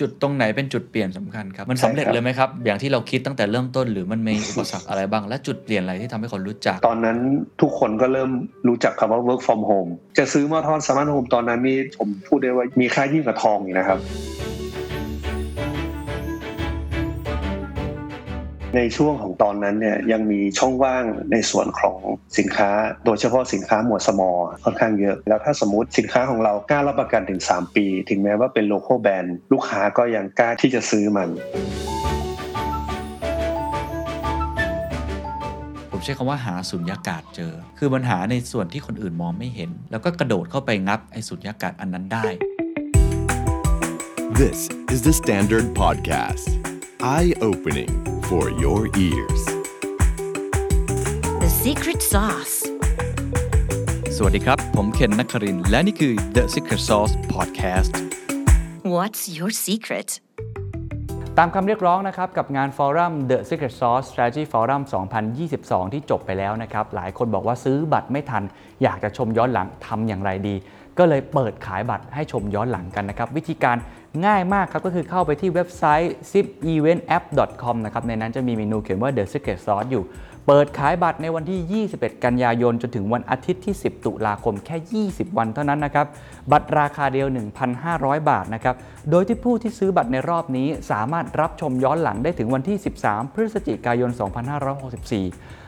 จุดตรงไหนเป็นจุดเปลี่ยนสำคัญครับ มันสำเร็จเลยไหมครับ อย่างที่เราคิดตั้งแต่เริ่มต้นหรือมันมีอุปสรรคอะไรบ้าง และจุดเปลี่ยนอะไรที่ทำให้คนรู้จัก ตอนนั้นทุกคนก็เริ่มรู้จักคำว่า work from home จะซื้อหม้อทอดสมาร์ทโฮมตอนนั้นนี่ผมพูดได้ว่ามีค่ายิ่งกว่าทองอีกนะครับ ในช่วงของตอนนั้นเนี่ยยังมีช่องว่างในส่วนของสินค้า โดยเฉพาะสินค้าหมวด small ค่อนข้างเยอะ แล้วถ้าสมมติสินค้าของเรากล้ารับประกันถึง 3 ปี ถึงแม้ว่าเป็น local brand ลูกค้าก็ยังกล้าที่จะซื้อมันผมใช้คำว่าหาสุญญากาศเจอ คือมันหาในส่วนที่คนอื่นมองไม่เห็น แล้วก็กระโดดเข้าไปงับไอ้สุญญากาศอันนั้นได้ This is the Standard Podcast. Eye opening for your ears. The secret sauce. สวัสดีครับ ผมเคนนักครินทร์และนี่คือ The Secret Sauce Podcast What's your secret? ตามคำเรียกร้องนะครับกับงานฟอรัม The Secret Sauce Strategy Forum 2022 ที่จบไปแล้วนะครับ หลายคนบอกว่าซื้อบัตรไม่ทัน อยากจะชมย้อนหลังทำอย่างไรดี ก็เลยเปิดขายบัตรให้ชมย้อนหลังกันนะครับ วิธีการ ง่ายมากครับก็คือเข้าไปที่เว็บไซต์ zipeventapp.com นะครับในนั้นจะมีเมนูเขียนว่า The Secret Sauce อยู่ เปิดขายบัตรในวันที่ 21 กันยายน จนถึงวันอาทิตย์ที่ 10 ตุลาคมแค่ 20 วันเท่านั้นนะครับ บัตรราคาเดียว 1,500 บาทนะครับ โดยที่ผู้ที่ซื้อบัตรในรอบนี้สามารถรับชมย้อนหลังได้ถึงวันที่ 13 พฤศจิกายน 2564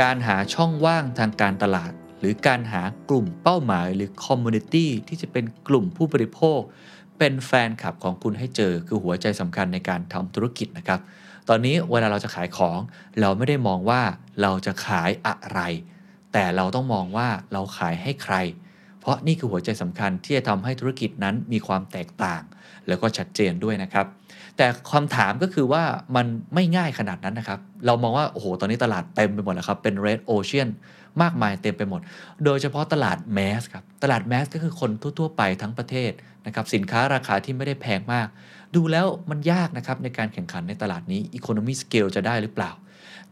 การหาช่องว่างทางการตลาด หรือการหากลุ่มเป้าหมายหรือ community ที่จะเป็นกลุ่มผู้บริโภค เป็นแฟนคลับของคุณให้เจอคือหัวใจสำคัญในการทำธุรกิจนะครับ ตอนนี้เวลาเราจะขายของ เราไม่ได้มองว่าเราจะขายอะไร แต่เราต้องมองว่าเราขายให้ใคร เพราะนี่คือหัวใจสำคัญที่จะทำให้ธุรกิจนั้นมีความแตกต่าง แล้วก็ชัดเจนด้วยนะครับ แต่คำถามก็คือว่ามันไม่ง่ายขนาดนั้นนะครับ เรามองว่า โอ้โห ตอนนี้ตลาดเต็มไปหมดแล้วครับ เป็น red ocean มากมายเต็มไปหมด โดยเฉพาะตลาดแมสครับ ตลาดแมสก็คือคนทั่ว ๆ ไปทั้งประเทศนะครับ สินค้าราคาที่ไม่ได้แพงมาก ดูแล้วมันยากนะครับ ในการแข่งขันในตลาดนี้ economy scale จะได้หรือเปล่า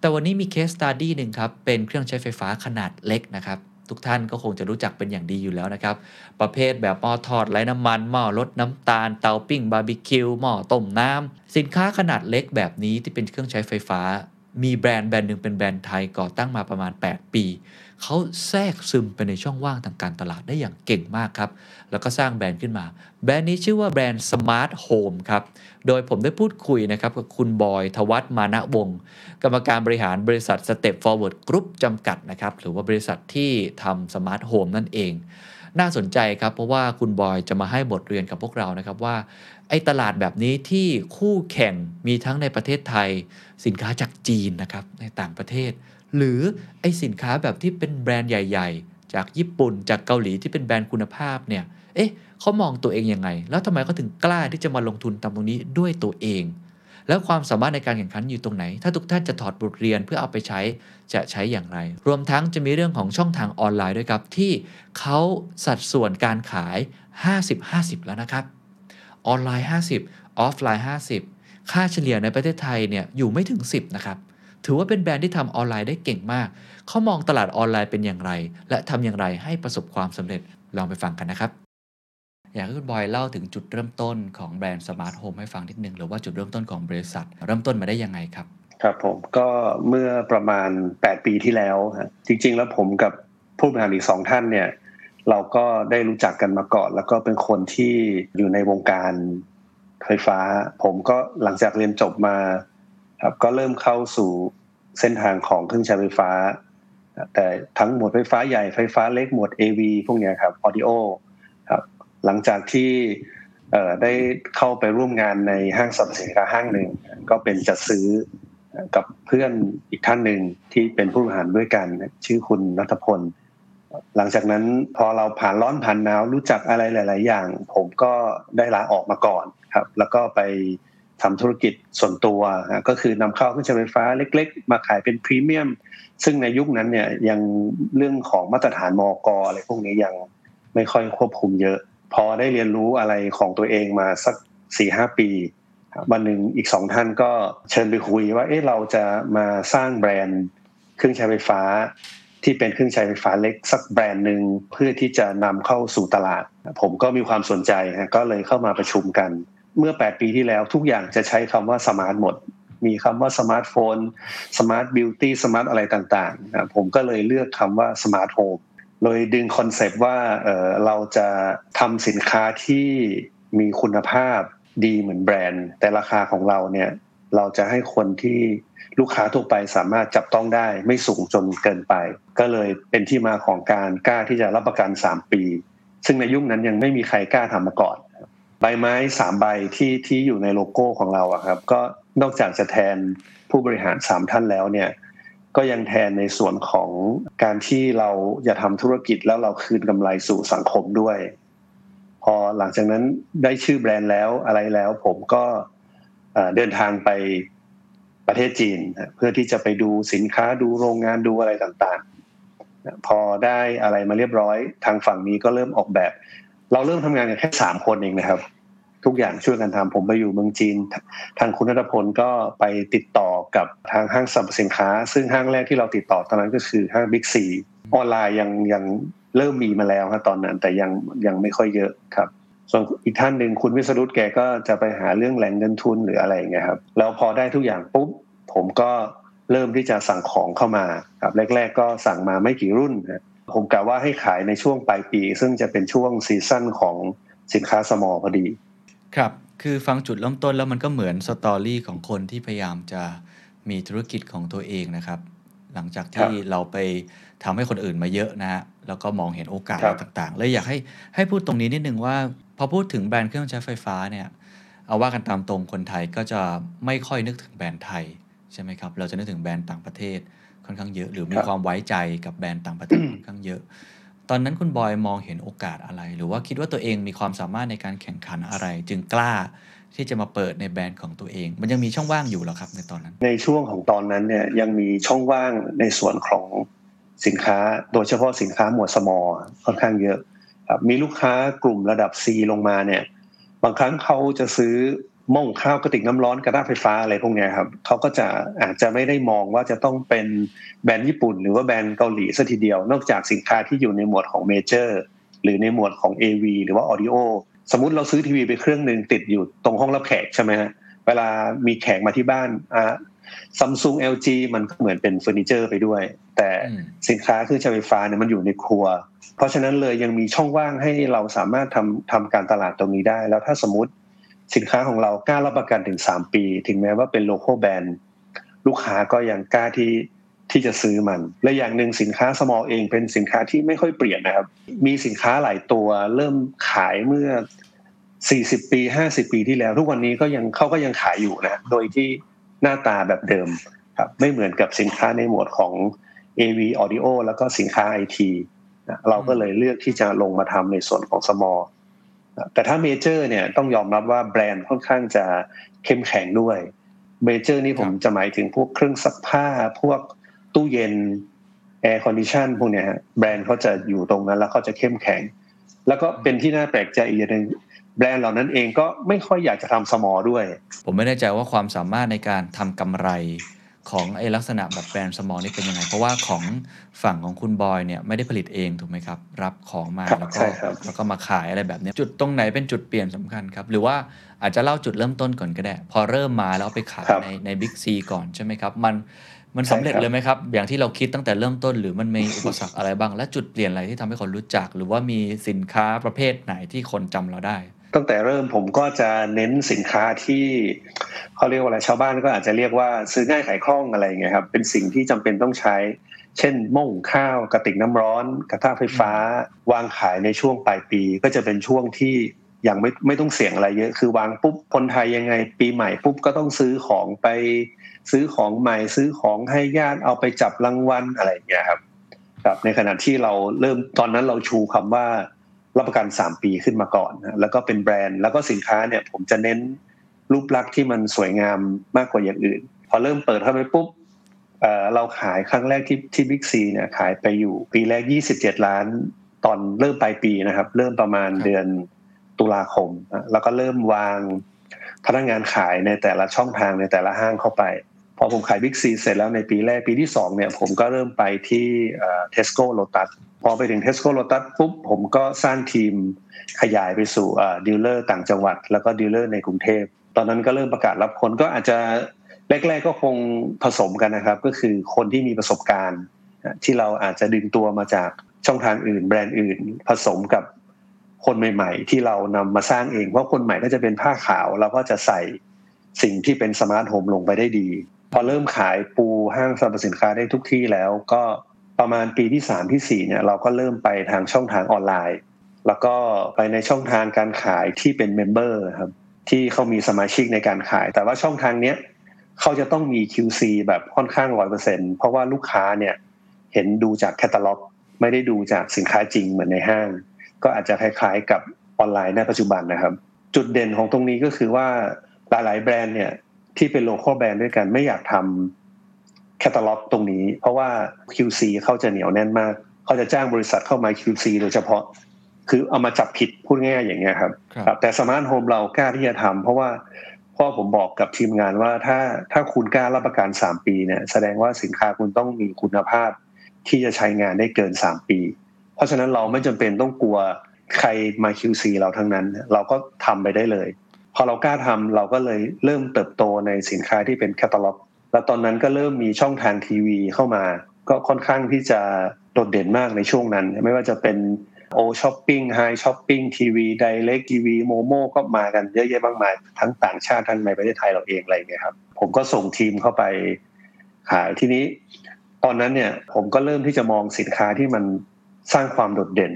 แต่วันนี้มี case study หนึ่งครับ เป็นเครื่องใช้ไฟฟ้าขนาดเล็กนะครับ ทุกท่านก็คงจะรู้จักเป็นอย่างดีอยู่แล้วนะครับ ประเภทแบบหม้อทอดไร้น้ำมัน หม้อลดน้ำตาล เตาปิ้งบาร์บีคิวหม้อต้มน้ำ สินค้าขนาดเล็กแบบนี้ที่เป็นเครื่องใช้ไฟฟ้า มีแบรนด์แบรนด์หนึ่งเป็นแบรนด์ไทยก่อตั้งมาประมาณ 8 ปี เขาแทรกซึมไปในช่องว่างทางการตลาดได้อย่างเก่งมากครับ แล้วก็สร้างแบรนด์ขึ้นมา แบรนด์นี้ชื่อว่าแบรนด์ Smart Home ครับ โดยผมได้พูดคุยนะครับกับคุณบอยทวัฒมานะวงศ์กรรมการบริหารบริษัท Step Forward Group จำกัดนะครับ หรือว่าบริษัทที่ทำ Smart Home นั่นเอง น่าสนใจครับ เพราะว่าคุณบอยจะมาให้บทเรียนกับพวกเรานะครับว่าไอ้ตลาดแบบนี้ที่คู่แข่งมีทั้งในประเทศไทย สินค้าจากจีนนะครับในต่างประเทศ หรือไอสินค้าแบบที่เป็นแบรนด์ใหญ่ ๆ จากญี่ปุ่นจากเกาหลีที่เป็นแบรนด์คุณภาพเนี่ยเอ๊ะเขามองตัวเองยังไง แล้วทำไมเขาถึงกล้าที่จะมาลงทุนทำตรงนี้ด้วยตัวเอง แล้วความสามารถในการแข่งขันอยู่ตรงไหน ถ้าทุกท่านจะถอดบทเรียนเพื่อเอาไปใช้จะใช้อย่างไร รวมทั้งจะมีเรื่องของช่องทางออนไลน์ด้วยครับที่เขาสัดส่วนการขาย 50-50 แล้วนะครับออนไลน์ 50 ออฟไลน์ 50 ค่าเฉลี่ยในประเทศไทยเนี่ยอยู่ไม่ถึง 10 นะครับ ถือว่าเป็นแบรนด์ที่ทำออนไลน์ได้เก่งมาก เขามองตลาดออนไลน์เป็นอย่างไร และทำอย่างไรให้ประสบความสำเร็จลองไปฟังกันนะครับ อยากให้คุณบอยเล่าถึงจุดเริ่มต้นของแบรนด์สมาร์ทโฮมให้ฟังนิดนึงหรือว่าจุดเริ่มต้นของบริษัท เริ่มต้นมาได้ยังไงครับ ครับผมก็เมื่อประมาณ 8 ปีที่แล้วฮะจริง ๆ แล้วผมกับผู้บริหารอีกสองท่านเนี่ยเราก็ได้รู้จักกันมาก่อน แล้วก็เป็นคนที่อยู่ในวงการไฟฟ้า ผมก็หลังจากเรียนจบมา ครับก็เริ่มเข้าสู่เส้นทางของเครื่องใช้ไฟฟ้า แต่ทั้งหมวดไฟฟ้าใหญ่ไฟฟ้าเล็กหมวด AV พวกเนี้ยครับ audio ครับหลังจากที่ได้เข้าไปร่วมงานในห้างสรรพสินค้าห้างหนึ่ง ก็เป็นจัดซื้อกับเพื่อนอีกท่านหนึ่งที่เป็นผู้บริหารด้วยกันชื่อคุณนัทพล หลังจากนั้นพอเราผ่านร้อนผ่านหนาวรู้จักอะไรหลาย ๆ อย่าง ผมก็ได้ลาออกมาก่อนครับ แล้วก็ไป ทำธุรกิจส่วนตัวก็คือนำเข้าเครื่องใช้ไฟฟ้าเล็ก ๆ มาขายเป็นพรีเมียม ซึ่งในยุคนั้นเนี่ยยังเรื่องของมาตรฐานมอกอะไรพวกนี้ยังไม่ค่อยควบคุมเยอะ พอได้เรียนรู้อะไรของตัวเองมาสักสี่ห้าปีวันหนึ่งอีกสองท่านก็เชิญไปคุยว่า เอ๊ะเราจะมาสร้างแบรนด์เครื่องใช้ไฟฟ้า ที่เป็นเครื่องใช้ไฟฟ้าเล็กสักแบรนด์หนึ่งเพื่อที่จะนำเข้าสู่ตลาด ผมก็มีความสนใจก็เลยเข้ามาประชุมกัน เมื่อ 8 ปีที่แล้วทุกอย่างจะใช้คำว่า smart หมด มีคำว่า smartphone smart beauty smart อะไรต่างๆผมก็เลยเลือกคำว่า Smarthome โดยดึง concept ว่าเราจะทำสินค้าที่มีคุณภาพดีเหมือนแบรนด์ แต่ราคาของเราเนี่ยเราจะให้คนที่ลูกค้าทั่วไปสามารถจับต้องได้ไม่สูงจนเกินไป ก็เลยเป็นที่มาของการกล้าที่จะรับประกัน 3 ปี ซึ่งในยุคนั้นยังไม่มีใครกล้าทำมาก่อน ใบไม้สามใบที่ที่อยู่ในโลโก้ของเราอะครับ ก็นอกจากจะแทนผู้บริหารสามท่านแล้วเนี่ย ก็ยังแทนในส่วนของการที่เราจะทำธุรกิจแล้วเราคืนกำไรสู่สังคมด้วย พอหลังจากนั้นได้ชื่อแบรนด์แล้วอะไรแล้ว ผมก็เดินทางไปประเทศจีน เพื่อที่จะไปดูสินค้าดูโรงงานดูอะไรต่างๆ พอได้อะไรมาเรียบร้อยทางฝั่งนี้ก็เริ่มออกแบบ เราเริ่มทำงานกันแค่สามคนเองนะครับ ทุกอย่างช่วยกันทำผมไปอยู่เมืองจีน ทางคุณนัทพลก็ไปติดต่อกับทางห้างสรรพสินค้า ซึ่งห้างแรกที่เราติดต่อตอนนั้นก็คือห้างบิ๊กซีออนไลน์ยังยังเริ่มมีมาแล้วครับตอนนั้น แต่ยังยังไม่ค่อยเยอะครับ ส่วนอีกท่านหนึ่งคุณวิสรุตแกก็จะไปหาเรื่องแหล่งเงินทุนหรืออะไรอย่างเงี้ยครับแล้วพอได้ทุกอย่างปุ๊บผมก็เริ่มที่จะสั่งของเข้ามาครับแรก ๆ ก็สั่งมาไม่กี่รุ่นผมกะว่าให้ขายในช่วงปลายปี ซึ่งจะเป็นช่วงซีซั่นของสินค้าสมอพอดี ครับ คือฟังจุดเริ่มต้นแล้วมันก็เหมือนสตอรี่ของคนที่พยายามจะมีธุรกิจของตัวเองนะครับ หลังจากที่เราไปทำให้คนอื่นมาเยอะนะฮะแล้วก็มองเห็นโอกาสต่างๆเลยอยากให้ให้พูดตรงนี้นิดนึงว่า พอพูดถึงแบรนด์เครื่องใช้ไฟฟ้าเนี่ยเอาว่ากันตามตรงคนไทยก็จะไม่ค่อยนึกถึงแบรนด์ไทยใช่ไหมครับ เราจะนึกถึงแบรนด์ต่างประเทศค่อนข้างเยอะ หรือมีความไว้ใจกับแบรนด์ต่างประเทศค่อนข้างเยอะ ตอนนั้นคุณบอยมองเห็นโอกาสอะไร หรือว่าคิดว่าตัวเองมีความสามารถในการแข่งขันอะไร จึงกล้าที่จะมาเปิดในแบรนด์ของตัวเอง มันยังมีช่องว่างอยู่หรอครับในตอนนั้น ในช่วงของตอนนั้นเนี่ยยังมีช่องว่างในส่วนของสินค้า โดยเฉพาะสินค้าหมวดสมอค่อนข้างเยอะครับมีลูกค้ากลุ่มระดับ C ลงมาเนี่ยบางครั้งเขาจะซื้อ หม้อหุงข้าวกระติกน้ำร้อนกระทะไฟฟ้าอะไรพวกนี้ครับเขาก็จะอาจจะไม่ได้มองว่าจะต้องเป็นแบรนด์ญี่ปุ่น หรือว่าแบรนด์เกาหลีซะทีเดียวนอกจากสินค้าที่อยู่ในหมวดของ major หรือในหมวดของ AV หรือว่า audio สมมุติเราซื้อทีวีไปเครื่องหนึ่งติดอยู่ตรงห้องรับแขกใช่ไหมฮะเวลามีแขกมาที่บ้านอ่า Samsung LG มันก็เหมือนเป็นเฟอร์นิเจอร์ไปด้วย แต่สินค้าเครื่องใช้ไฟฟ้าเนี่ยมันอยู่ในครัว เพราะฉะนั้นเลยยังมีช่องว่างให้เราสามารถทำทำการตลาดตรงนี้ได้ แล้วถ้าสมมติ สินค้าของเรากล้ารับประกันถึง3ปี ถึงแม้ว่าเป็นโลโก้แบรนด์ลูกค้าก็ยังกล้าที่ที่จะซื้อมัน และอย่างหนึ่งสินค้าสมอลเองเป็นสินค้าที่ไม่ค่อยเปลี่ยนนะครับ มีสินค้าหลายตัวเริ่มขายเมื่อ 40 ปี 50 ปีที่แล้ว ทุกวันนี้ก็ยังเขาก็ยังขายอยู่นะ โดยที่หน้าตาแบบเดิมครับไม่เหมือนกับสินค้าในหมวดของ AV Audio แล้วก็สินค้า IT เราก็เลยเลือกที่จะลงมาทำในส่วนของ small แต่ถ้า major เนี่ยต้องยอมรับว่าแบรนด์ค่อนข้างจะเข้มแข็งด้วย major นี่ผมจะหมายถึงพวกเครื่องซักผ้า พวกตู้เย็น air condition พวกเนี้ยแบรนด์เขาจะอยู่ตรงนั้น แล้วเขาจะเข้มแข็ง แล้วก็เป็นที่น่าแปลกใจอีกอย่างนึงแบรนด์เหล่านั้นเองก็ไม่ค่อยอยากจะทำสมอด้วย ผมไม่แน่ใจว่าความสามารถในการทำกำไร ของไอ้ลักษณะแบบแบรนด์สมอลนี่เป็นยังไง เพราะว่าของฝั่งของคุณบอยเนี่ยไม่ได้ผลิตเองถูกไหมครับ รับของมาแล้วก็แล้วก็มาขายอะไรแบบนี้จุดตรงไหนเป็นจุดเปลี่ยนสำคัญครับ หรือว่าอาจจะเล่าจุดเริ่มต้นก่อนก็ได้ พอเริ่มมาแล้วไปขายในในบิ๊กซีก่อนใช่ไหมครับ มันมันสำเร็จเลยไหมครับ อย่างที่เราคิดตั้งแต่เริ่มต้น หรือมันมีอุปสรรคอะไรบ้าง และจุดเปลี่ยนอะไรที่ทำให้คนรู้จัก หรือว่ามีสินค้าประเภทไหนที่คนจำเราได้ ตั้งแต่เริ่มผมก็จะเน้นสินค้าที่เขาเรียกว่าอะไรชาวบ้านก็อาจจะเรียกว่าซื้อง่ายขายคล่องอะไรเงี้ยครับเป็นสิ่งที่จำเป็นต้องใช้ เช่นม่งข้าวกระติกน้ำร้อน กระทะไฟฟ้า วางขายในช่วงปลายปี ก็จะเป็นช่วงที่ยังไม่ไม่ต้องเสี่ยงอะไรเยอะ คือวางปุ๊บคนไทยยังไง ปีใหม่ปุ๊บก็ต้องซื้อของไป ซื้อของใหม่ซื้อของให้ญาติเอาไปจับรางวัลอะไรเงี้ยครับครับในขณะที่เราเริ่มตอนนั้นเราชูคำว่า รับประกัน 3 ปีขึ้นมาก่อนนะแล้วก็เป็นแบรนด์แล้วก็สินค้าเนี่ยผมจะเน้นรูปลักษณ์ที่มันสวยงามมากกว่าอย่างอื่น พอเริ่มเปิดเข้าไปปุ๊บเเราขายครั้งแรกที่ที่บิ๊กซีเนี่ยขายไปอยู่ปีแรก 27 ล้าน ตอนเริ่มปลายปีนะครับ เริ่มประมาณเดือนตุลาคม แล้วก็เริ่มวางพนักงานขายในแต่ละช่องทางในแต่ละห้างเข้าไป พอผมขาย Big C เสร็จแล้วในปีแรกปีที่สองเนี่ยผมก็เริ่มไปที่ Tesco Lotus พอไปถึง Tesco Lotus ปุ๊บผมก็สร้างทีมขยายไปสู่ dealer ต่างจังหวัด แล้วก็ dealer ในกรุงเทพ ตอนนั้นก็เริ่มประกาศรับคนก็อาจจะแรกๆก็คงผสมกันนะครับ ก็คือคนที่มีประสบการณ์ ที่เราอาจจะดึงตัวมาจากช่องทางอื่น แบรนด์อื่น ผสมกับคนใหม่ ๆ ที่เรานำมาสร้างเอง เพราะคนใหม่ก็จะเป็นผ้าขาวเราก็จะใส่สิ่งที่เป็น Smarthome ลงไปได้ดี พอเริ่มขายปูห้างสรรพสินค้าได้ทุกที่แล้วก็ ประมาณปีที่3ที่4เนี่ยเราก็เริ่มไปทางช่องทางออนไลน์ แล้วก็ไปในช่องทางการขายที่เป็น member ครับที่เขามีสมาชิกในการขาย แต่ว่าช่องทางเนี้ยเขาจะต้องมี QC แบบค่อนข้างร้อยเปอร์เซ็นต์เพราะว่าลูกค้าเนี่ยเห็นดูจากแคตตาล็อก ไม่ได้ดูจากสินค้าจริงเหมือนในห้าง ก็อาจจะคล้ายๆกับออนไลน์ในปัจจุบันนะครับ จุดเด่นของตรงนี้ก็คือว่าหลายๆแบรนด์เนี่ยที่เป็น local brand ด้วยกันไม่อยากทำ แคตตาล็อกตรงนี้ เพราะว่า QC เขาจะเหนียวแน่นมาก เขาจะจ้างบริษัทเข้ามา QC โดยเฉพาะ คือเอามาจับผิดพูดง่ายๆอย่างเงี้ยครับครับแต่ Smarthome เรากล้าที่จะทำเพราะว่าพ่อผมบอกกับทีมงานว่าถ้าถ้าคุณกล้ารับประกัน3ปีเนี่ยแสดงว่าสินค้าคุณต้องมีคุณภาพที่จะใช้งานได้เกิน3ปี เพราะฉะนั้นเราไม่จำเป็นต้องกลัวใครมา QC เราทั้งนั้น เราก็ทำไปได้เลย พอเรากล้าทำเราก็เลยเริ่มเติบโตในสินค้าที่เป็นแคตตาล็อก แล้วตอนนั้นก็เริ่มมีช่องทางทีวีเข้ามา ก็ค่อนข้างที่จะโดดเด่นมากในช่วงนั้น ไม่ว่าจะเป็น O Shopping High Shopping TV Direct TV Momo ก็มากันเยอะแยะมากมาย ทั้งต่างชาติทั้งในประเทศไทยเราเองอะไรเงี้ยครับ ผมก็ส่งทีมเข้าไปขายทีนี้ ตอนนั้นเนี่ยผมก็เริ่มที่จะมองสินค้าที่มันสร้างความโดดเด่น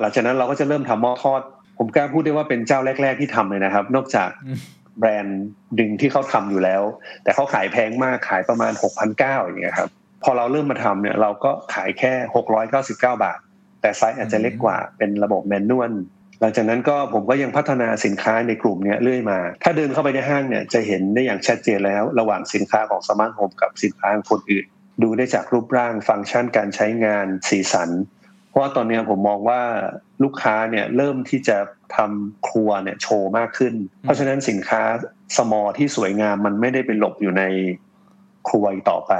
หลังจากนั้นเราก็จะเริ่มทำหม้อทอด ผมกล้าพูดได้ว่าเป็นเจ้าแรก ๆที่ทำเลยนะครับ นอกจาก แบรนด์ดังที่เขาทำอยู่แล้ว แต่เขาขายแพงมากขายประมาณ6,900อย่างเงี้ยครับพอเราเริ่มมาทำเนี่ยเราก็ขายแค่699บาท แต่ไซส์อาจจะเล็กกว่าเป็นระบบ manual หลังจากนั้นก็ผมก็ยังพัฒนาสินค้าในกลุ่มเนี้ยเรื่อยมา ถ้าเดินเข้าไปในห้างเนี่ยจะเห็นได้อย่างชัดเจนแล้ว ระหว่างสินค้าของ Smarthome กับสินค้าของคนอื่น ดูได้จากรูปร่างฟังก์ชันการใช้งานสีสัน ราะว่าตอนเนี้ยผมมองว่าลูกค้าเนี่ยเริ่มที่จะทำครัวเนี่ยโชว์มากขึ้น เพราะฉะนั้นสินค้าสมอลที่สวยงามมันไม่ได้เป็นหลบอยู่ในครัวอีกต่อไป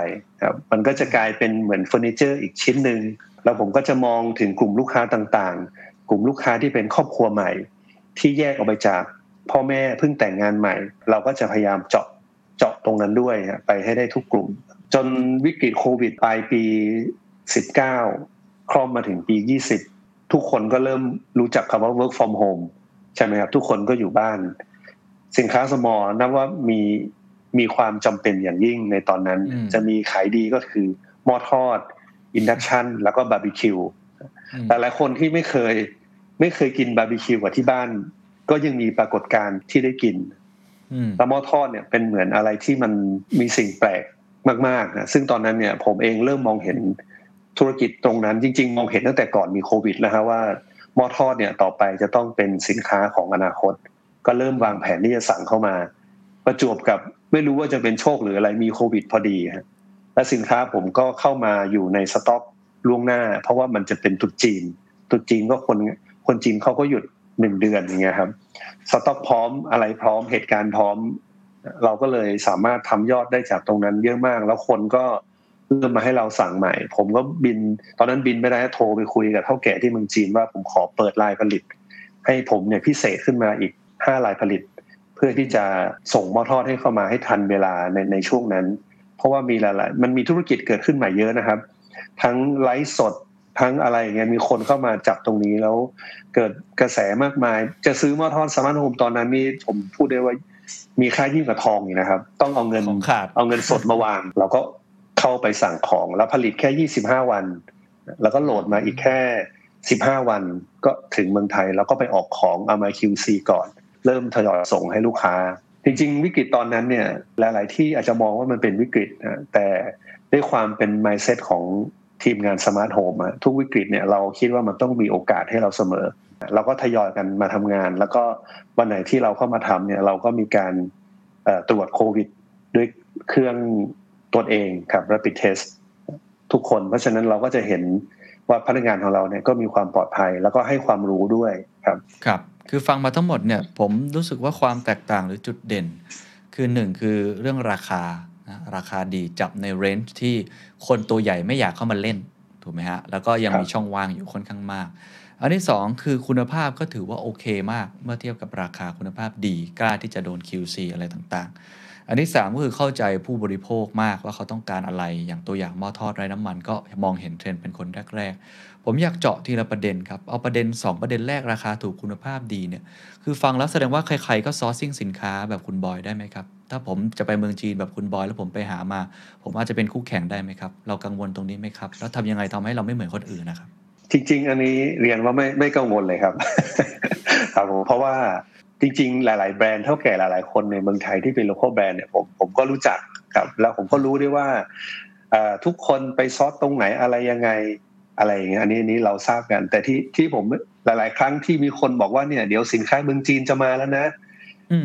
ครับมันก็จะกลายเป็นเหมือนเฟอร์นิเจอร์อีกชิ้นหนึ่งแล้วผมก็จะมองถึงกลุ่มลูกค้าต่างๆ กลุ่มลูกค้าที่เป็นครอบครัวใหม่ ที่แยกออกไปจากพ่อแม่เพิ่งแต่งงานใหม่ เราก็จะพยายามเจาะเจาะตรงนั้นด้วยฮะไปให้ได้ทุกกลุ่ม จนวิกฤตโควิดปลายปี 19 ครอบมาถึงปี 20 ทุกคนก็เริ่มรู้จักคำว่า work from home ใช่ไหมครับ ทุกคนก็อยู่บ้าน สินค้า small นับว่ามีมีความจำเป็นอย่างยิ่งในตอนนั้นอืมจะมีขายดีก็คือหม้อทอด induction แล้วก็บาร์บีคิวอืมแต่หลายคนที่ไม่เคย ไม่เคยกินบาร์บีคิวกับที่บ้าน ก็ยังมีปรากฏการณ์ที่ได้กินอืมแล้วหม้อทอดเนี่ยเป็นเหมือนอะไรที่มันมีสิ่งแปลกมากๆนะซึ่งตอนนั้นเนี่ย ผมเองเริ่มมองเห็น ธุรกิจตรงนั้นจริงๆมองเห็นตั้งแต่ก่อนมีโควิดแล้วฮะว่าหม้อทอดเนี่ยต่อไปจะต้องเป็นสินค้าของอนาคต ก็เริ่มวางแผนที่จะสั่งเข้ามา ประจวบกับไม่รู้ว่าจะเป็นโชคหรืออะไรมีโควิดพอดีฮะและสินค้าผมก็เข้ามาอยู่ในสต็อกล่วงหน้า เพราะว่ามันจะเป็นตุจีนตุจีนก็คนคนจีนเขาก็หยุดหนึ่งเดือนอย่างเงี้ยครับสต็อกพร้อมอะไรพร้อมเหตุการณ์พร้อม เราก็เลยสามารถทำยอดได้จากตรงนั้นเยอะมาก แล้วคนก็ เริ่มมาให้เราสั่งใหม่ ผมก็บิน ตอนนั้นบินไม่ได้โทรไปคุยกับเท่าแก่ที่เมืองจีนว่าผมขอเปิดลายผลิต ให้ผมเนี่ยพิเศษขึ้นมาอีกห้าลายผลิต เพื่อที่จะส่งหม้อทอดให้เข้ามาให้ทันเวลาในในช่วงนั้น เพราะว่ามีหลายๆมันมีธุรกิจเกิดขึ้นใหม่เยอะนะครับ ทั้งไลฟ์สดทั้งอะไรอย่างเงี้ยมีคนเข้ามาจับตรงนี้แล้วเกิดกระแสมากมาย จะซื้อหม้อทอด Smarthome ตอนนั้นนี่ผมพูดได้ว่ามีค่ายิ่งกว่าทองอีกนะครับ ต้องเอาเงินของขาดเอาเงินสดมาวางเราก็ เข้าไปสั่งของแล้วผลิตแค่ 25 วัน แล้วก็โหลดมาอีกแค่ 15 วันก็ถึงเมืองไทย แล้วก็ไปออกของเอามา QC ก่อน เริ่มทยอยส่งให้ลูกค้า จริง ๆ วิกฤตตอนนั้นเนี่ยหลาย ๆ ที่อาจจะมองว่ามันเป็นวิกฤตนะแต่ด้วยความเป็น mindset ของทีมงาน Smarthome ทุกวิกฤตเนี่ยเราคิดว่ามันต้องมีโอกาสให้เราเสมอ เราก็ทยอยกันมาทำงาน แล้วก็วันไหนที่เราเข้ามาทำเนี่ยเราก็มีการตรวจโควิด ด้วยเครื่อง ตรวจเองครับ rapid test ทุกคน เพราะฉะนั้นเราก็จะเห็นว่าพนักงานของเราเนี่ยก็มีความปลอดภัยแล้วก็ให้ความรู้ด้วยครับครับ คือฟังมาทั้งหมดเนี่ยผมรู้สึกว่าความแตกต่างหรือจุดเด่น คือหนึ่งคือเรื่องราคานะราคาดีจับในเรนจ์ที่คนตัวใหญ่ไม่อยากเข้ามาเล่นถูกไหมฮะแล้วก็ยังมีช่องว่างอยู่ค่อนข้างมาก อันที่ 2 คือคุณภาพก็ถือว่าโอเคมาก เมื่อเทียบกับราคาคุณภาพดีกล้าที่จะโดน QC อะไรต่างๆ อันที่ 3 ก็คือเข้าใจผู้บริโภคมากว่าเขาต้องการอะไรอย่างตัวอย่างหม้อทอดไร้น้ำมัน ก็มองเห็นเทรนด์เป็นคนแรก ๆ ผมอยากเจาะทีละประเด็นครับ เอาประเด็น 2 ประเด็นแรกราคาถูกคุณภาพดีเนี่ยคือฟังแล้วแสดงว่าใครๆก็ sourcing สินค้าแบบคุณบอยได้ไหมครับถ้าผมจะไปเมืองจีนแบบคุณบอยแล้วผมไปหามา ผมอาจจะเป็นคู่แข่งได้ไหมครับ เรากังวลตรงนี้ไหมครับ แล้วทำยังไงทำให้เราไม่เหมือนคนอื่นนะครับ จริง ๆ อันนี้เรียนว่าไม่ไม่กังวลเลยครับครับผมเพราะว่า จริงๆ หลาย ๆ แบรนด์เถ้าแก่หลาย ๆ คนในเมืองไทยที่เป็น local brand เนี่ยผมผมก็รู้จักครับแล้วผมก็รู้ด้วยว่าทุกคนไปซอสตรงไหนอะไรยังไงอะไรอย่างเงี้ยอันนี้อันนี้เราทราบกัน แต่ที่ที่ผมหลาย ๆ ครั้งที่มีคนบอกว่าเนี่ยเดี๋ยวสินค้าเมืองจีนจะมาแล้วนะ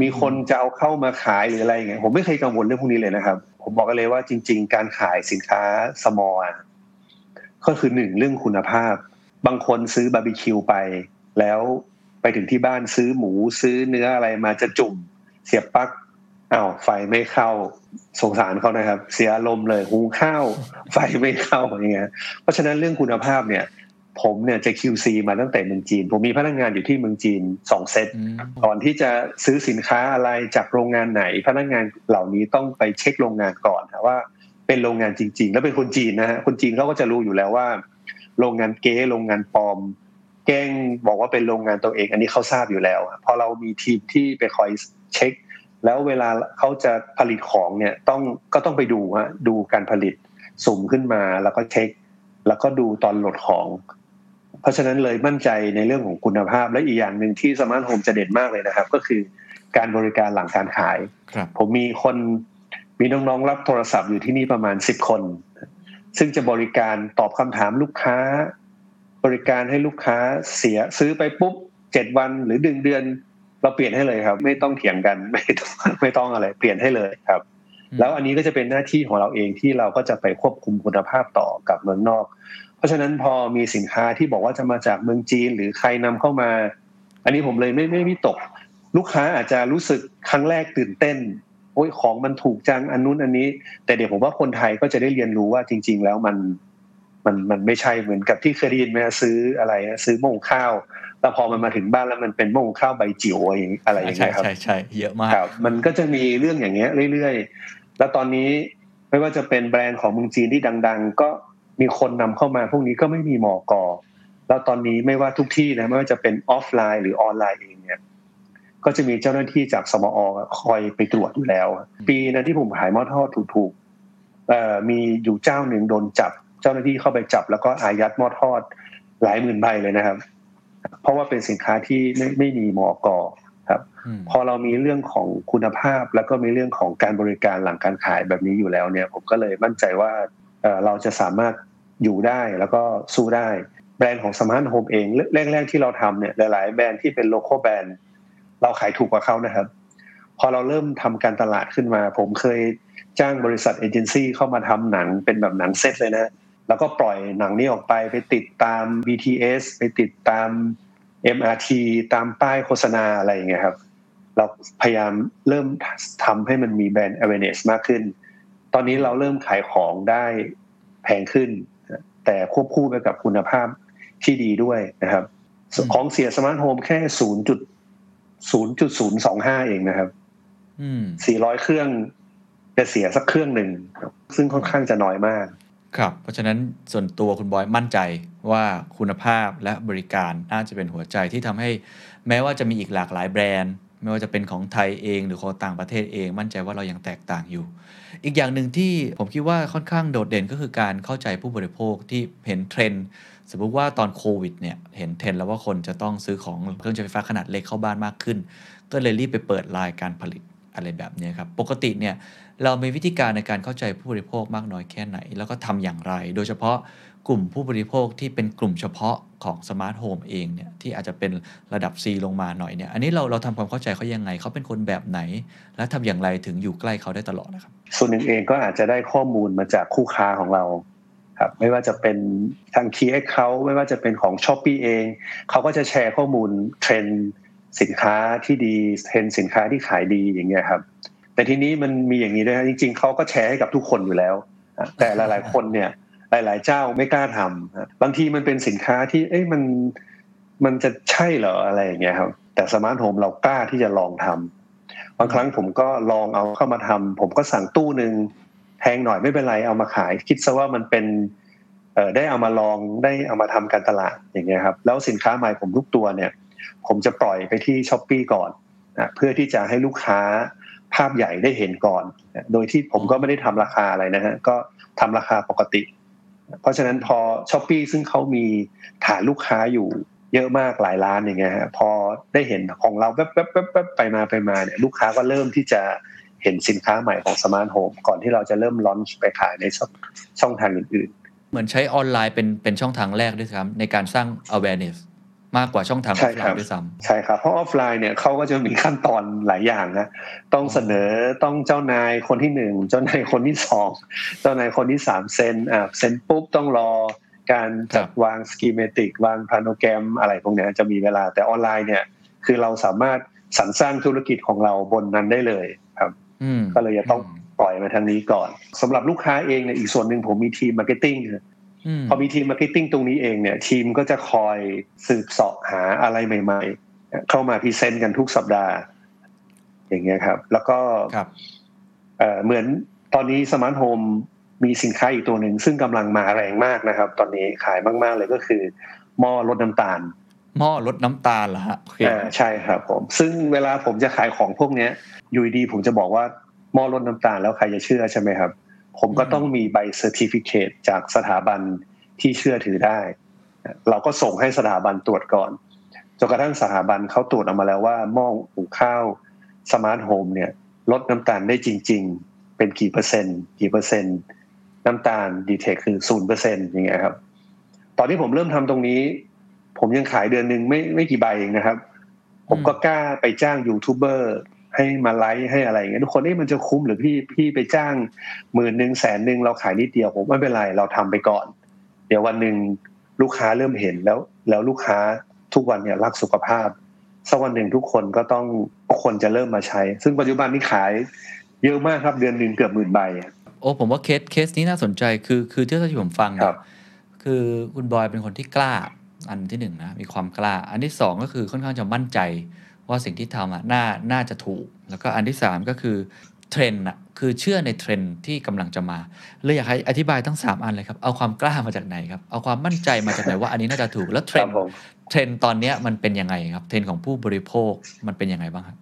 มีคนจะเอาเข้ามาขายหรืออะไรอย่างเงี้ยผมไม่เคยกังวลเรื่องพวกนี้เลยนะครับ ผมบอกกันเลยว่าจริง ๆ การขายสินค้าสมอลก็คือหนึ่งเรื่องคุณภาพ บางคนซื้อบาร์บีคิวไปแล้ว ไปถึงที่บ้านซื้อหมูซื้อเนื้ออะไรมาจะจุ่ม เสียบปลั๊กอ้าวไฟไม่เข้าสงสารเขานะครับ เสียอารมณ์เลยหุงข้าวไฟไม่เข้าอย่างเงี้ยเพราะฉะนั้นเรื่องคุณภาพเนี่ย ผมเนี่ยจะ QC มาตั้งแต่เมืองจีน ผมมีพนักงานอยู่ที่เมืองจีนสองเซตก่อนที่จะซื้อสินค้าอะไรจากโรงงานไหน พนักงานเหล่านี้ต้องไปเช็คโรงงานก่อนว่า เป็นโรงงานจริง ๆ แล้วเป็นคนจีนนะฮะคนจีนเขาก็จะรู้อยู่แล้วว่า โรงงานเก๊โรงงานปลอม แกล้งบอกว่าเป็นโรงงานตัวเอง อันนี้เขาทราบอยู่แล้วพอเรามีทีมที่ไปคอยเช็ค แล้วเวลาเขาจะผลิตของเนี่ยต้องก็ต้องไปดูฮะดูการผลิตสุ่มขึ้นมาแล้วก็เช็ค แล้วก็ดูตอนโหลดของ เพราะฉะนั้นเลยมั่นใจในเรื่องของคุณภาพและอีกอย่างหนึ่งที่ Smarthome จะเด่นมากเลยนะครับ ก็คือการบริการหลังการขาย ผมมีคนมีน้องๆรับโทรศัพท์อยู่ที่นี่ประมาณสิบคน ซึ่งจะบริการตอบคำถามลูกค้า บริการให้ลูกค้าเสียซื้อไปปุ๊บเจ็ดวันหรือดึงเดือน เราเปลี่ยนให้เลยครับ ไม่ต้องเถียงกันไม่ต้องไม่ต้องอะไร เปลี่ยนให้เลยครับ แล้วอันนี้ก็จะเป็นหน้าที่ของเราเองที่เราก็จะไปควบคุมคุณภาพต่อกับเมืองนอก เพราะฉะนั้นพอมีสินค้าที่บอกว่าจะมาจากเมืองจีนหรือใครนำเข้ามา อันนี้ผมเลยไม่ไม่วิตก ลูกค้าอาจจะรู้สึกครั้งแรกตื่นเต้นโอ้ยของมันถูกจังอันนู้นอันนี้ แต่เดี๋ยวผมว่าคนไทยก็จะได้เรียนรู้ว่าจริง ๆ แล้วมัน มันมันไม่ใช่เหมือนกับที่เคยได้ยินไหมซื้ออะไรซื้อหม้อข้าวแต่พอมันมาถึงบ้านแล้วมันเป็นหม้อข้าวใบจิ๋วอะไรอย่างเงี้ยครับใช่ใช่เยอะมากมันก็จะมีเรื่องอย่างเงี้ยเรื่อยๆ แล้วตอนนี้ไม่ว่าจะเป็นแบรนด์ของเมืองจีนที่ดัง ๆ ก็มีคนนำเข้ามาพวกนี้ก็ไม่มีหมอกอแล้วตอนนี้ไม่ว่าทุกที่นะไม่ว่าจะเป็นออฟไลน์หรือออนไลน์เองเนี่ยก็จะมีเจ้าหน้าที่จากสมอคอยไปตรวจอยู่แล้ว ปีนั้นที่ผมขายมอทอดถูกๆมีอยู่เจ้าหนึ่งโดนจับ เจ้าหน้าที่เข้าไปจับแล้วก็อายัดมอทอดหลายหมื่นใบเลยนะครับ เพราะว่าเป็นสินค้าที่ไม่ไม่มีมอกอครับ พอเรามีเรื่องของคุณภาพแล้วก็มีเรื่องของการบริการหลังการขายแบบนี้อยู่แล้วเนี่ย ผมก็เลยมั่นใจว่าเราจะสามารถอยู่ได้แล้วก็สู้ได้ แบรนด์ของ Smarthome เองแรกๆที่เราทำเนี่ยหลายๆแบรนด์ที่เป็น local brand เราขายถูกกว่าเขานะครับ พอเราเริ่มทำการตลาดขึ้นมา ผมเคยจ้างบริษัทเอเจนซี่เข้ามาทำหนังเป็นแบบหนังเซตเลยนะ แล้วก็ปล่อยหนังนี้ออกไปไปติดตาม BTS ไปติดตาม MRT ตามป้ายโฆษณาอะไรอย่างเงี้ยครับ เราพยายามเริ่มทำให้มันมี brand awareness มากขึ้น ตอนนี้เราเริ่มขายของได้แพงขึ้น แต่ควบคู่ไปกับคุณภาพที่ดีด้วยนะครับ ของเสีย Smarthome แค่ศูนย์จุดศูนย์จุดศูนย์สองห้าเองนะครับสี่ร้อยเครื่องจะเสียสักเครื่องหนึ่งซึ่งค่อนข้างจะน้อยมาก ครับ เพราะฉะนั้นส่วนตัวคุณบอยมั่นใจว่าคุณภาพและบริการน่าจะเป็นหัวใจที่ทำให้แม้ว่าจะมีอีกหลากหลายแบรนด์ ไม่ว่าจะเป็นของไทยเองหรือของต่างประเทศเองมั่นใจว่าเรายังแตกต่างอยู่ อีกอย่างหนึ่งที่ผมคิดว่าค่อนข้างโดดเด่นก็คือการเข้าใจผู้บริโภคที่เห็นเทรนด์สมมติว่าตอนโควิดเนี่ยเห็นเทรนด์แล้วว่าคนจะต้องซื้อของเครื่องใช้ไฟฟ้าขนาดเล็กเข้าบ้านมากขึ้น ก็เลยรีบไปเปิดไลน์การผลิต อะไรแบบนี้ครับ ปกติเนี่ยเรามีวิธีการในการเข้าใจผู้บริโภคมากน้อยแค่ไหน แล้วก็ทำอย่างไร โดยเฉพาะกลุ่มผู้บริโภคที่เป็นกลุ่มเฉพาะของ Smarthome เองเนี่ยที่อาจจะเป็นระดับ C ลงมาหน่อยเนี่ยอันนี้เราเราทำความเข้าใจเขายังไง เขาเป็นคนแบบไหน และทำอย่างไรถึงอยู่ใกล้เขาได้ตลอดนะครับ ส่วนหนึ่งเองก็อาจจะได้ข้อมูลมาจากคู่ค้าของเราครับไม่ว่าจะเป็นทาง Key Account ไม่ว่าจะเป็นของ Shopee เอง เขาก็จะแชร์ข้อมูลเทรนด์ สินค้าที่ดีเทรนด์สินค้าที่ขายดีอย่างเงี้ยครับ แต่ทีนี้มันมีอย่างนี้ด้วยจริง ๆเขาก็แชร์ให้กับทุกคนอยู่แล้ว แต่หลาย ๆ คนเนี่ยหลาย ๆ เจ้าไม่กล้าทำบางทีมันเป็นสินค้าที่เอ้ยมันมันจะใช่เหรออะไรอย่างเงี้ยครับแต่ Smarthome เรากล้าที่จะลองทำบางครั้งผมก็ลองเอาเข้ามาทำผมก็สั่งตู้หนึ่งแพงหน่อยไม่เป็นไรเอามาขาย คิดซะว่ามันเป็นเออได้เอามาลองได้เอามาทำการตลาดอย่างเงี้ยครับ แล้วสินค้าใหม่ผมทุกตัวเนี่ย ผมจะปล่อยไปที่ Shopee ก่อนนะเพื่อที่จะให้ลูกค้าภาพใหญ่ได้เห็นก่อนนะโดยที่ผมก็ไม่ได้ทำราคาอะไรนะฮะก็ทำราคาปกติ เพราะฉะนั้นพอ Shopee ซึ่งเขามีฐานลูกค้าอยู่เยอะมากหลายล้านอย่างเงี้ยฮะพอได้เห็นของเราแป๊บแป๊บแป๊บแป๊บไปมาไปมาเนี่ยลูกค้าก็เริ่มที่จะเห็นสินค้าใหม่ของ Smarthome ก่อนที่เราจะเริ่ม launch ไปขายในช่องทางอื่น ๆ เหมือนใช้ออนไลน์เป็นเป็นช่องทางแรกด้วยครับในการสร้าง awareness มากกว่าช่องทางอใช่อฟไลครับน์ด้วยซ้ๆใช่ครับเพราะออฟไลน์เนี่ยเขาก็จะมีขั้นตอนหลายอย่างนะต้องเสนอต้องเจ้านายคนที่หนึ่งเจ้านายคนที่สองเจ้านายคนที่สามเซ็นอ่าเซ็นปุ๊บต้องรอการจัดวาง schematic วาง planogram อะไรพวกเนี้ยจะมีเวลาแต่ออนไลน์เนี่ย คือเราสามารถสรรสร้างธุรกิจของเราบนนั้นได้เลยครับ อืมก็เลยจะต้องปล่อยมาทางนี้ก่อนสำหรับลูกค้าเองเนี่ยอีกส่วนหนึ่งผมมีทีม marketing พอมีทีม marketing ตรงนี้เองเนี่ย ทีมก็จะคอยสืบเสาะหาอะไรใหม่ ๆ เข้ามา present กันทุกสัปดาห์ อย่างเงี้ยครับ แล้วก็ครับเอ่อเหมือนตอนนี้ Smarthome มีสินค้าอีกตัวหนึ่ง ซึ่งกำลังมาแรงมากนะครับ ตอนนี้ขายมาก ๆ เลยก็คือหม้อลดน้ำตาลหม้อลดน้ำตาลเหรอฮะโอเคอ่าใช่ครับผม ซึ่งเวลาผมจะขายของพวกเนี้ยอยู่ดีๆผมจะบอกว่าหม้อลดน้ำตาลแล้วใครจะเชื่อใช่ไหมครับ ผมก็ต้องมีใบ certificate จากสถาบันที่เชื่อถือได้ เราก็ส่งให้สถาบันตรวจก่อนจนกระทั่งสถาบันเขาตรวจออกมาแล้วว่าหม้อหุงข้าว Smarthome เนี่ย ลดน้ำตาลได้จริง ๆ เป็นกี่เปอร์เซ็นต์ กี่เปอร์เซ็นต์ น้ำตาล detect คือศูนย์เปอร์เซ็นต์อย่างเงี้ยครับ ตอนที่ผมเริ่มทำตรงนี้ ผมยังขายเดือนหนึ่งไม่ไม่กี่ใบเองนะครับ ผมก็กล้าไปจ้างยูทูบเบอร์ ให้มาไลฟ์ให้อะไรอย่างเงี้ยทุกคนเอ้มันจะคุ้มหรือพี่พี่ไปจ้างหมื่นหนึ่งแสนหนึ่งเราขายนิดเดียวผมไม่เป็นไรเราทำไปก่อน เดี๋ยววันหนึ่งลูกค้าเริ่มเห็นแล้ว แล้วลูกค้าทุกวันเนี่ยรักสุขภาพสักวันหนึ่งทุกคนก็ต้องทุกคนจะเริ่มมาใช้ ซึ่งปัจจุบันนี้ขายเยอะมากครับเดือนหนึ่งเกือบหมื่นใบโอ้ผมว่าเคสเคสนี้น่าสนใจคือคือที่ที่ผมฟังเนี่ยครับคือคุณบอยเป็นคนที่กล้าอันที่หนึ่งนะมีความกล้า อันที่สองก็คือค่อนข้างจะมั่นใจ ว่าสิ่งที่ทำอะน่าน่าจะถูก แล้วก็อันที่สามก็คือเทรนด์อะคือเชื่อในเทรนด์ที่กำลังจะมาเลยอยากให้อธิบายทั้งสามอันเลยครับ เอาความกล้ามาจากไหนครับ เอาความมั่นใจมาจากไหนว่าอันนี้น่าจะถูกแล้วเทรนด์ครับผมเทรนด์ตอนเนี้ยมันเป็นยังไงครับ เทรนด์ของผู้บริโภคมันเป็นยังไงบ้างครับ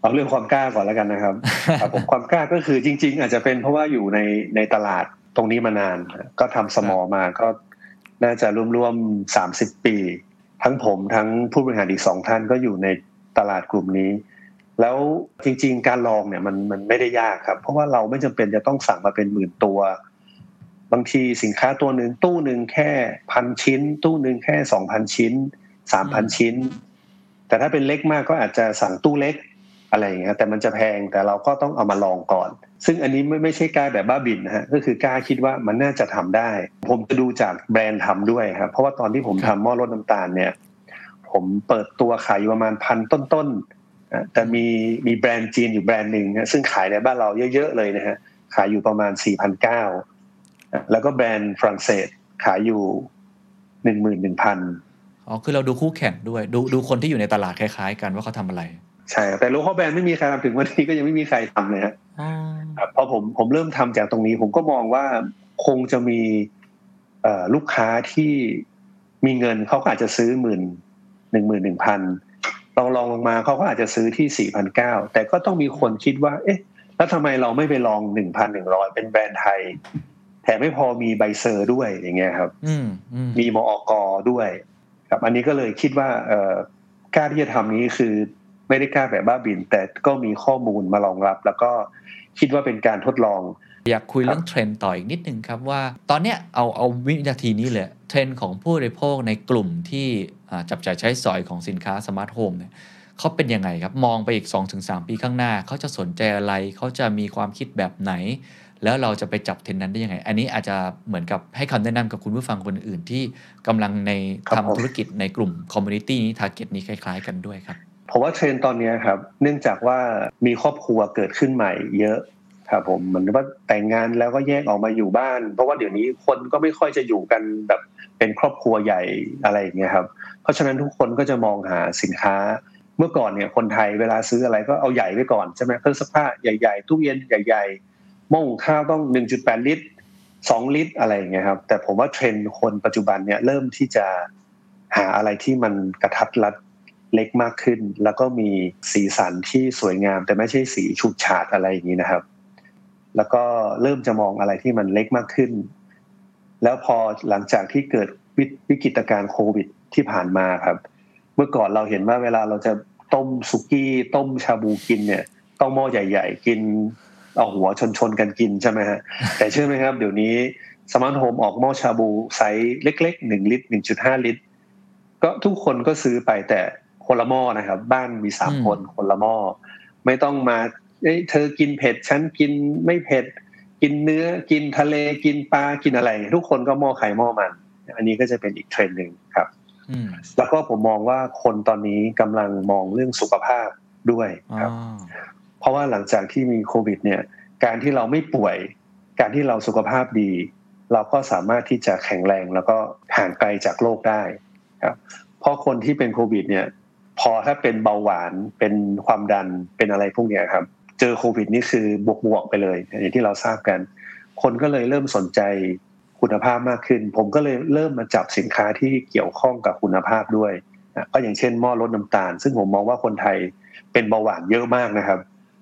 เอาเรื่องความกล้าก่อนแล้วกันนะครับครับผมความกล้าก็คือจริง ๆ อาจจะเป็นเพราะว่าอยู่ในในตลาดตรงนี้มานานนะก็ทำเสมอมาก็น่าจะร่วมๆสามสิบปี ทั้งผมทั้งผู้บริหารอีกสองท่านก็อยู่ใน ตลาดกลุ่มนี้ แล้วจริง ๆ การลองเนี่ยมันมันไม่ได้ยากครับ เพราะว่าเราไม่จำเป็นจะต้องสั่งมาเป็นหมื่นตัว บางทีสินค้าตัวหนึ่งตู้หนึ่งแค่พันชิ้น ตู้หนึ่งแค่สองพันชิ้นสามพันชิ้น แต่ถ้าเป็นเล็กมากก็อาจจะสั่งตู้เล็กอะไรอย่างเงี้ยแต่มันจะแพงแต่เราก็ต้องเอามาลองก่อน ซึ่งอันนี้ไม่ไม่ใช่กล้าแบบบ้าบินนะฮะก็คือกล้าคิดว่ามันน่าจะทำได้ ผมจะดูจากแบรนด์ทำด้วยครับเพราะว่าตอนที่ผมทำหม้อลดน้ำตาลเนี่ย ผมเปิดตัวขายอยู่ประมาณพันต้นๆนะแต่มีมีแบรนด์จีนอยู่แบรนด์หนึ่งนะซึ่งขายในบ้านเราเยอะๆเลยนะฮะขายอยู่ประมาณ4 0 0 9แล้วก็แบรนด์ฝรั่งเศสขายอยู่หนึ่งหมื่นหนึ่งพันอ๋อ คือเราดูคู่แข่งด้วย ดูดูคนที่อยู่ในตลาดคล้าย ๆ กันว่าเขาทำอะไร ใช่ แต่โลคอลแบรนด์ไม่มีใครทำถึงวันนี้ก็ยังไม่มีใครทำเลยฮะอ๋อครับพอผมผมเริ่มทำจากตรงนี้ ผมก็มองว่าคงจะมีเอ่อลูกค้าที่มีเงินเขาก็อาจจะซื้อหมื่น หนึ่งหมื่นหนึ่งพันลองลองลงมาเขาก็อาจจะซื้อที่สี่พันเก้าแต่ก็ต้องมีคนคิดว่า เอ๊ะ แล้วทำไมเราไม่ไปลองหนึ่งพันหนึ่งร้อยเป็นแบรนด์ไทยแถมไม่พอมีใบเซอร์ด้วยอย่างเงี้ยครับอืมอืมมีมอกด้วย ครับ อันนี้ก็เลยคิดว่า เอ่อกล้าที่จะทำนี้คือไม่ได้กล้าแบบบ้าบิน แต่ก็มีข้อมูลมารองรับ แล้วก็คิดว่าเป็นการทดลอง อยากคุยเรื่องเทรนด์ต่ออีกนิดนึงครับว่า ตอนเนี้ยเอาเอาวินาทีนี้เลยเทรนด์ของผู้บริโภคในกลุ่มที่อ่าจับจ่ายใช้สอยของสินค้าสมาร์ทโฮมเนี่ยเขาเป็นยังไงครับ มองไปอีก 2-3 ปีข้างหน้า เขาจะสนใจอะไรเขาจะมีความคิดแบบไหน แล้วเราจะไปจับเทรนด์นั้นได้ยังไง อันนี้อาจจะเหมือนกับให้คำแนะนำกับคุณผู้ฟังคนอื่นที่กำลังในครับผมทำธุรกิจในกลุ่ม community นี้ target นี้คล้าย ๆ กันด้วยครับผมว่าเทรนด์ตอนเนี้ยครับ เนื่องจากว่ามีครอบครัวเกิดขึ้นใหม่เยอะ ครับผมเหมือนว่าแต่งงานแล้วก็แยกออกมาอยู่บ้าน เพราะว่าเดี๋ยวนี้คนก็ไม่ค่อยจะอยู่กันแบบเป็นครอบครัวใหญ่อะไรอย่างเงี้ยครับ เพราะฉะนั้นทุกคนก็จะมองหาสินค้า เมื่อก่อนเนี่ยคนไทยเวลาซื้ออะไรก็เอาใหญ่ไว้ก่อนใช่ไหมเครื่องซักผ้าใหญ่ๆตู้เย็นใหญ่ๆหม้อหุงข้าวต้อง 1.8 ลิตร 2 ลิตรอะไรอย่างเงี้ยครับ แต่ผมว่าเทรนด์คนปัจจุบันเนี่ยเริ่มที่จะหาอะไรที่มันกระทัดรัดเล็กมากขึ้น แล้วก็มีสีสันที่สวยงาม แต่ไม่ใช่สีฉูดฉาดอะไรอย่างนี้นะครับ แล้วก็เริ่มจะมองอะไรที่มันเล็กมากขึ้น แล้วพอหลังจากที่เกิดวิวิกฤตการณ์โควิดที่ผ่านมาครับ เมื่อก่อนเราเห็นว่าเวลาเราจะต้มสุกี้ต้มชาบูกินเนี่ย ต้องหม้อใหญ่ ๆ กินเอาหัวชนๆกันกินใช่ไหมฮะแต่เชื่อไหมครับ เดี๋ยวนี้สมาร์ทโฮมออกหม้อชาบูไซส์เล็กๆหนึ่งลิตรหนึ่งจุดห้าลิตร ก็ทุกคนก็ซื้อไปแต่คนละหม้อนะครับ บ้านมีสามอืมคนคนละหม้อไม่ต้องมา เอ้ยเธอกินเผ็ดฉันกินไม่เผ็ด กินเนื้อกินทะเลกินปลากินอะไร ทุกคนก็หม้อไข่หม้อมัน อันนี้ก็จะเป็นอีกเทรนด์หนึ่งครับอืมแล้วก็ผมมองว่าคนตอนนี้กำลังมองเรื่องสุขภาพด้วยอ๋อครับ เพราะว่าหลังจากที่มีโควิด เนี่ย การที่เราไม่ป่วย การที่เราสุขภาพดี เราก็สามารถที่จะแข็งแรงแล้วก็ห่างไกลจากโรคได้ครับเพราะคนที่เป็นโควิด เนี่ย พอถ้าเป็นเบาหวานเป็นความดันเป็นอะไรพวกเนี้ยครับ เจอโควิดนี่คือบวกๆไปเลยอย่างที่เราทราบกัน คนก็เลยเริ่มสนใจคุณภาพมากขึ้น ผมก็เลยเริ่มมาจับสินค้าที่เกี่ยวข้องกับคุณภาพด้วยก็อย่างเช่นหม้อลดน้ำตาล ซึ่งผมมองว่าคนไทยเป็นเบาหวานเยอะมากนะครับ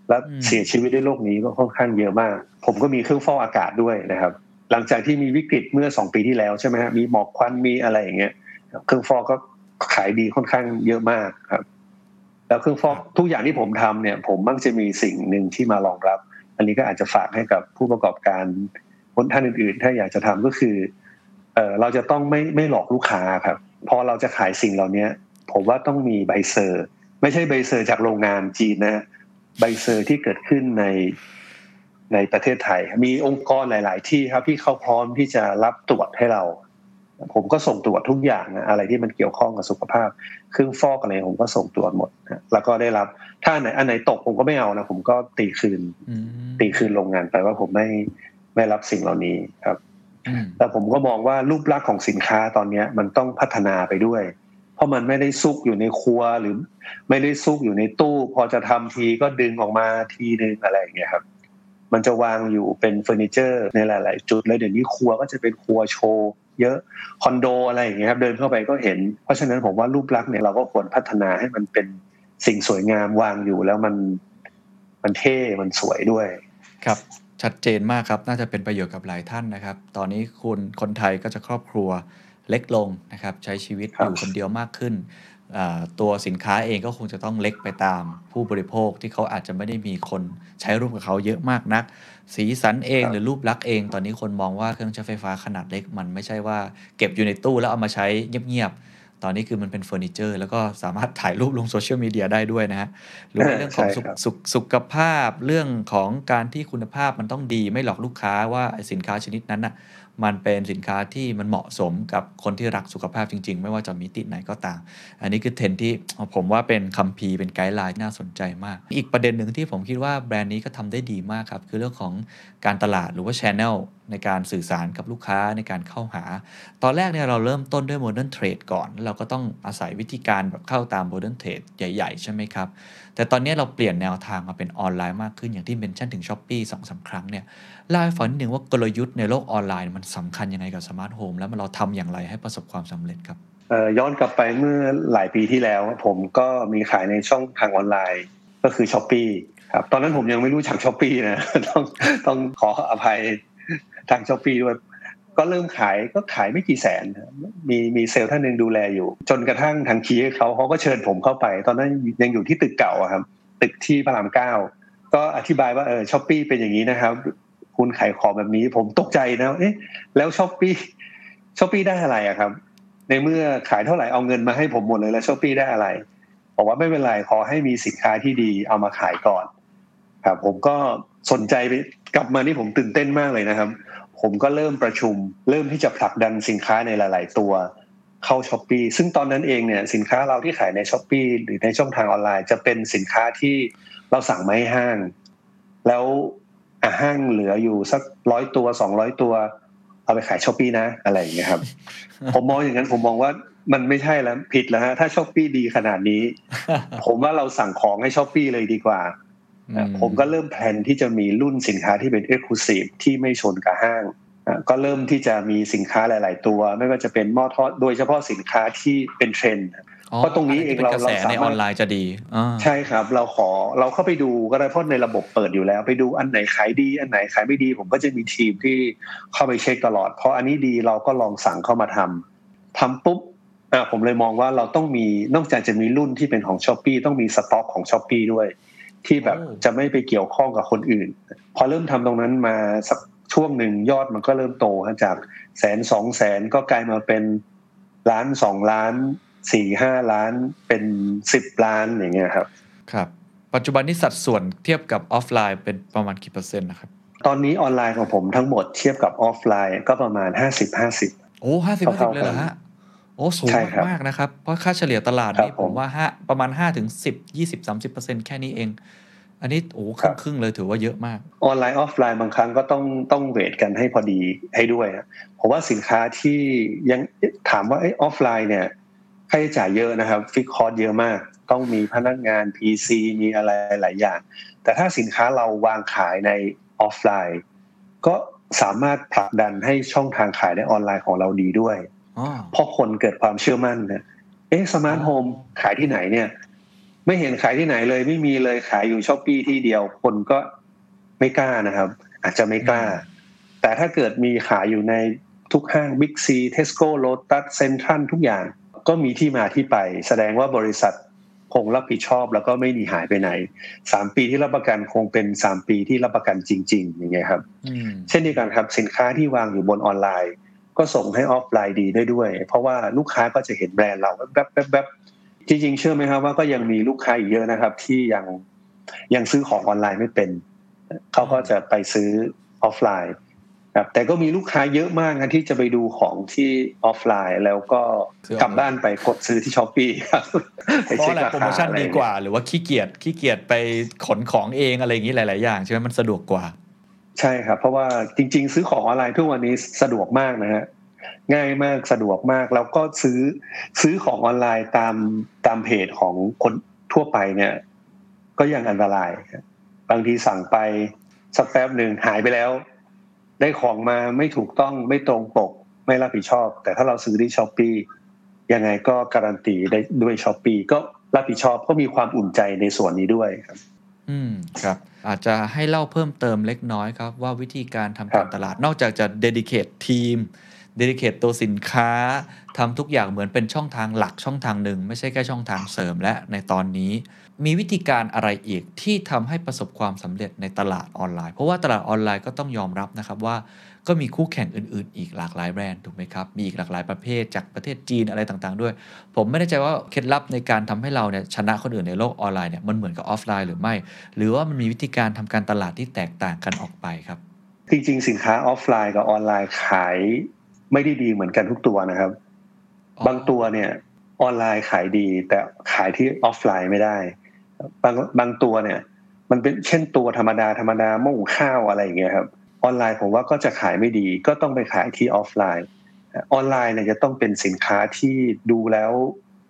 และเสียชีวิตด้วยโรคนี้ก็ค่อนข้างเยอะมาก ผมก็มีเครื่องฟอกอากาศด้วยนะครับ หลังจากที่มีวิกฤตเมื่อสองปีที่แล้วใช่ไหมฮะมีหมอกควันมีอะไรอย่างเงี้ย เครื่องฟอกก็ขายดีค่อนข้างเยอะมากครับ แล้วเครื่องฟอกทุกอย่างที่ผมทำเนี่ย ผมมักจะมีสิ่งหนึ่งที่มารองรับ อันนี้ก็อาจจะฝากให้กับผู้ประกอบการคนท่านอื่นๆ ถ้าอยากจะทำก็คือเออเราจะต้องไม่ไม่หลอกลูกค้าครับ พอเราจะขายสิ่งเหล่านี้ผมว่าต้องมีใบเซอร์ ไม่ใช่ใบเซอร์จากโรงงานจีนนะใบเซอร์ที่เกิดขึ้นในในประเทศไทย มีองค์กรหลาย ๆ ที่ครับที่เขาพร้อมที่จะรับตรวจให้เรา ผมก็ส่งตรวจทุกอย่างนะอะไรที่มันเกี่ยวข้องกับสุขภาพ เครื่องฟอกอะไรผมก็ส่งตรวจหมดนะแล้วก็ได้รับ ถ้าอันไหนอันไหนตกผมก็ไม่เอานะผมก็ตีคืนอืมตีคืนโรงงานไปว่าผมไม่ไม่รับสิ่งเหล่านี้ครับอืมแต่ผมก็มองว่ารูปลักษณ์ของสินค้าตอนเนี้ย มันต้องพัฒนาไปด้วย เพราะมันไม่ได้ซุกอยู่ในครัวหรือ ไม่ได้ซุกอยู่ในตู้ พอจะทำทีก็ดึงออกมาทีนึงอะไรอย่างเงี้ยครับ มันจะวางอยู่เป็นเฟอร์นิเจอร์ในหลาย ๆ จุดแล้วเดี๋ยวนี้ครัวก็จะเป็นครัวโชว์ เยอะคอนโดอะไรอย่างเงี้ยครับเดินเข้าไปก็เห็น เพราะฉะนั้นผมว่ารูปลักษณ์เนี่ยเราก็ควรพัฒนาให้มันเป็นสิ่งสวยงามวางอยู่แล้วมันมันเท่ มันสวยด้วย ครับ ชัดเจนมากครับ น่าจะเป็นประโยชน์กับหลายท่านนะครับ ตอนนี้คุณคนไทยก็จะครอบครัวเล็กลงนะครับ ใช้ชีวิตครับอยู่คนเดียวมากขึ้นอ่า ตัวสินค้าเองก็คงจะต้องเล็กไปตามผู้บริโภคที่เขาอาจจะไม่ได้มีคนใช้ร่วมกับเขาเยอะมากนัก สีสันเองหรือรูปลักษณ์เอง ตอนนี้คนมองว่าเครื่องใช้ไฟฟ้าขนาดเล็กมันไม่ใช่ว่าเก็บอยู่ในตู้แล้วเอามาใช้เงียบๆ ตอนนี้คือมันเป็นเฟอร์นิเจอร์ แล้วก็สามารถถ่ายรูปลงโซเชียลมีเดียได้ด้วยนะฮะหรือว่าเรื่องของใช่สุขครับสุขสุขภาพเรื่องของการที่คุณภาพมันต้องดีไม่หลอกลูกค้าว่าไอ้สินค้าชนิดนั้นน่ะ มันเป็นสินค้าที่มันเหมาะสมกับคนที่รักสุขภาพจริง ๆ ไม่ว่าจะมิติไหนก็ตาม อันนี้คือเทรนด์ที่ผมว่าเป็นคัมภีร์เป็น guideline น่าสนใจมาก อีกประเด็นหนึ่งที่ผมคิดว่าแบรนด์นี้ก็ทำได้ดีมากครับ คือเรื่องของการตลาดหรือว่าช n e l ในการสื่อสารกับลูกค้าในการเข้าหา ตอนแรกเนี่ยเราเริ่มต้นด้วย Modern Trade ก่อน เราก็ต้องอาศัยวิธีการแบบเข้าตาม Modern Trade ใหญ่ ๆ ใช่ไหมครับ แต่ตอนนี้เราเปลี่ยนแนวทางมาเป็นออนไลน์มากขึ้นอย่างที่เมนชั่นถึง s h อ p e e สองสาครั้งเนี่ย เล่าให้ฟังนิดนึงว่ากลยุทธ์ในโลกออนไลน์มันสำคัญยังไงกับสมาร์ทโฮมแล้วมันเราทำอย่างไรให้ประสบความสำเร็จครับย้อนกลับไปเมื่อหลายปีที่แล้ว ผมก็มีขายในช่องทางออนไลน์ก็คือช้อปปีครับตอนนั้นผมยังไม่รู้จักช้อปปีนะต้องต้องขออภัยทางช้อปปีด้วยก็เริ่มขายก็ขายไม่กี่แสน มีมีเซลล์ท่านหนึ่งดูแลอยู่ จนกระทั่งทางคีย์เขาเขาก็เชิญผมเข้าไป ตอนนั้นยังอยู่ที่ตึกเก่าครับ ตึกที่พระรามเก้าก็อธิบายว่าเออช้อปปีเป็นอย่างนี้นะครับ คุณขายของแบบนี้ ผมตกใจนะเอ๊ะแล้วช้อปปี้ช้อปปี้ได้อะไรอะครับ ในเมื่อขายเท่าไหร่เอาเงินมาให้ผมหมดเลยแล้วช้อปปี้ได้อะไรบอกว่าไม่เป็นไรขอให้มีสินค้าที่ดีเอามาขายก่อนครับผมก็สนใจไปกลับมานี่ผมตื่นเต้นมากเลยนะครับ ผมก็เริ่มประชุม เริ่มที่จะผลักดันสินค้าในหลาย ๆ ตัวเข้าช้อปปีซึ่งตอนนั้นเองเนี่ยสินค้าเราที่ขายในช้อปปีหรือในช่องทางออนไลน์ จะเป็นสินค้าที่เราสั่งมาให้ห้าง แล้ว ห้างเหลืออยู่สักร้อยตัวสองร้อยตัว เอาไปขายช้อปปีนะอะไรอย่างเงี้ยครับ ผมมองอย่างนั้นผมมองว่ามันไม่ใช่แล้วผิดแล้วฮะถ้าช้อปปีดีขนาดนี้ ผมว่าเราสั่งของให้ช้อปปีเลยดีกว่าอืมผมก็เริ่ม plan ที่จะมีรุ่นสินค้าที่เป็น exclusive ที่ไม่ชนกับห้างอะก็เริ่มที่จะมีสินค้าหลาย ๆ ตัว ไม่ว่าจะเป็นหม้อทอดโดยเฉพาะสินค้าที่เป็นเทรนด์ เพราะตรงนี้เองเรากระแสเราสามารถในออนไลน์จะดีอ่าใช่ครับ เราขอเราเข้าไปดูก็ได้เพราะในระบบเปิดอยู่แล้ว ไปดูอันไหนขายดี อันไหนขายไม่ดี ผมก็จะมีทีมที่เข้าไปเช็คตลอด เพราะอันนี้ดีเราก็ลองสั่งเข้ามาทำทำปุ๊บอะผมเลยมองว่าเราต้องมีนอกจากจะมีรุ่นที่เป็นของช้อปปีต้องมีสต็อกของช้อปปีด้วย ที่แบบจะไม่ไปเกี่ยวข้องกับคนอื่น พอเริ่มทำตรงนั้นมาสักช่วงหนึ่งยอดมันก็เริ่มโตฮะจากแสนสองแสนก็กลายมาเป็นล้านสองล้าน สี่ห้าล้านเป็นสิบล้านอย่างเงี้ยครับ ครับ ปัจจุบันนี้สัดส่วนเทียบกับออฟไลน์เป็นประมาณกี่เปอร์เซ็นต์นะครับ ตอนนี้ออนไลน์ของผมทั้งหมดเทียบกับออฟไลน์ก็ประมาณ50โอ้ห้าสิบห้าสิบเลยเหรอฮะโอ้สูงใช่ครับมากๆนะครับ เพราะค่าเฉลี่ยตลาดนี่ครับผผมมว่าห้าประมาณห้าถึงสิบยี่สิบสามสิบเปอร์เซ็นต์แค่นี้เองอันนี้โอ้ครับครึ่งครึ่งๆเลยถือว่าเยอะมาก50ออนไลน์ออฟไลน์บางครั้งก็ต้องต้อง weight กันให้พอดีให้ด้วยอะผมว่าสินค้าที่ยังถามว่าออฟไลน์เนี่ย ค่าใช้จ่ายเยอะนะครับฟิกคอร์สเยอะมาก ต้องมีพนักงาน PC มีอะไรหลายอย่าง แต่ถ้าสินค้าเราวางขายในออฟไลน์ ก็สามารถผลักดันให้ช่องทางขายในออนไลน์ของเราดีด้วยอ๋อเพราะคนเกิดความเชื่อมั่นเนี่ยเอ๊ะ SmartHome ขายที่ไหนเนี่ย ไม่เห็นขายที่ไหนเลยไม่มีเลยขายอยู่ Shopee ที่เดียว คนก็ไม่กล้านะครับ อาจจะไม่กล้า แต่ถ้าเกิดมีขายอยู่ในทุกห้างบิ๊กซีเทสโก้โลตัสเซ็นทรัลทุกอย่าง ก็มีที่มาที่ไป แสดงว่าบริษัทคงรับผิดชอบแล้วก็ไม่หนีหายไปไหนสามปีที่รับประกันคงเป็นสามปีที่รับประกันจริง ๆ อย่างเงี้ยครับอืมเช่นเดียวกันครับสินค้าที่วางอยู่บนออนไลน์ ก็ส่งให้ออฟไลน์ดีได้ด้วย เพราะว่าลูกค้าก็จะเห็นแบรนด์เราแวบๆๆๆจริงๆเชื่อไหมครับว่าก็ยังมีลูกค้าอีกเยอะนะครับ ที่ยังยังซื้อของออนไลน์ไม่เป็นเขาก็จะไปซื้อออฟไลน์ ครับแต่ก็มีลูกค้าเยอะมากนะที่จะไปดูของที่ออฟไลน์ แล้วก็กลับบ้านไปกดซื้อที่ Shopee ครับไปเพราะเช็คอะไรราคาโปรคาโมชั่นอะไรดีกว่า หรือว่าขี้เกียจขี้เกียจไปขนของเองอะไรอย่างนี้หลาย ๆ อย่างใช่ไหมมันสะดวกกว่า ใช่ครับ เพราะว่าจริง ๆ ซื้อของออนไลน์ทุกวันนี้สะดวกมากนะฮะง่ายมากสะดวกมาก แล้วก็ซื้อซื้อของออนไลน์ตามตามเพจของคนทั่วไปเนี่ย ก็ยังอันตรายครับบางทีสั่งไปสักแป๊บหนึ่งหายไปแล้ว ได้ของมาไม่ถูกต้องไม่ตรงปก ไม่รับผิดชอบ แต่ถ้าเราซื้อที่ช้อปปียังไงก็การันตีได้ด้วยช้อปปีก็รับผิดชอบก็มีความอุ่นใจในส่วนนี้ด้วยครับ อืมครับ อาจจะให้เล่าเพิ่มเติมเล็กน้อยครับ ว่าวิธีการทำการครับตลาดนอกจากจะ dedicate ทีม dedicate ตัวสินค้าทำทุกอย่างเหมือนเป็นช่องทางหลักช่องทางหนึ่ง ไม่ใช่แค่ช่องทางเสริมและในตอนนี้ มีวิธีการอะไรอีกที่ทำให้ประสบความสำเร็จในตลาดออนไลน์ เพราะว่าตลาดออนไลน์ก็ต้องยอมรับนะครับว่าก็มีคู่แข่งอื่น ๆ อีกหลากหลายแบรนด์ถูกไหมครับ มีอีกหลากหลายประเภทจากประเทศจีนอะไรต่างๆ ด้วย ผมไม่แน่ใจว่าเคล็ดลับในการทำให้เราเนี่ยชนะคนอื่นในโลกออนไลน์เนี่ยมันเหมือนกับออฟไลน์หรือไม่ หรือว่ามันมีวิธีการทำการตลาดที่แตกต่างกันออกไปครับ จริง ๆ สินค้าออฟไลน์กับออนไลน์ขายไม่ได้ดีเหมือนกันทุกตัวนะครับ บางตัวเนี่ยออนไลน์ขายดีแต่ขายที่ออฟไลน์ไม่ได้ บางบางตัวเนี่ย มันเป็นเช่นตัวธรรมดาธรรมดาหม้อหุงข้าวอะไรอย่างเงี้ยครับ ออนไลน์ผมว่าก็จะขายไม่ดี ก็ต้องไปขายที่ออฟไลน์ ออนไลน์เนี่ยจะต้องเป็นสินค้าที่ดูแล้ว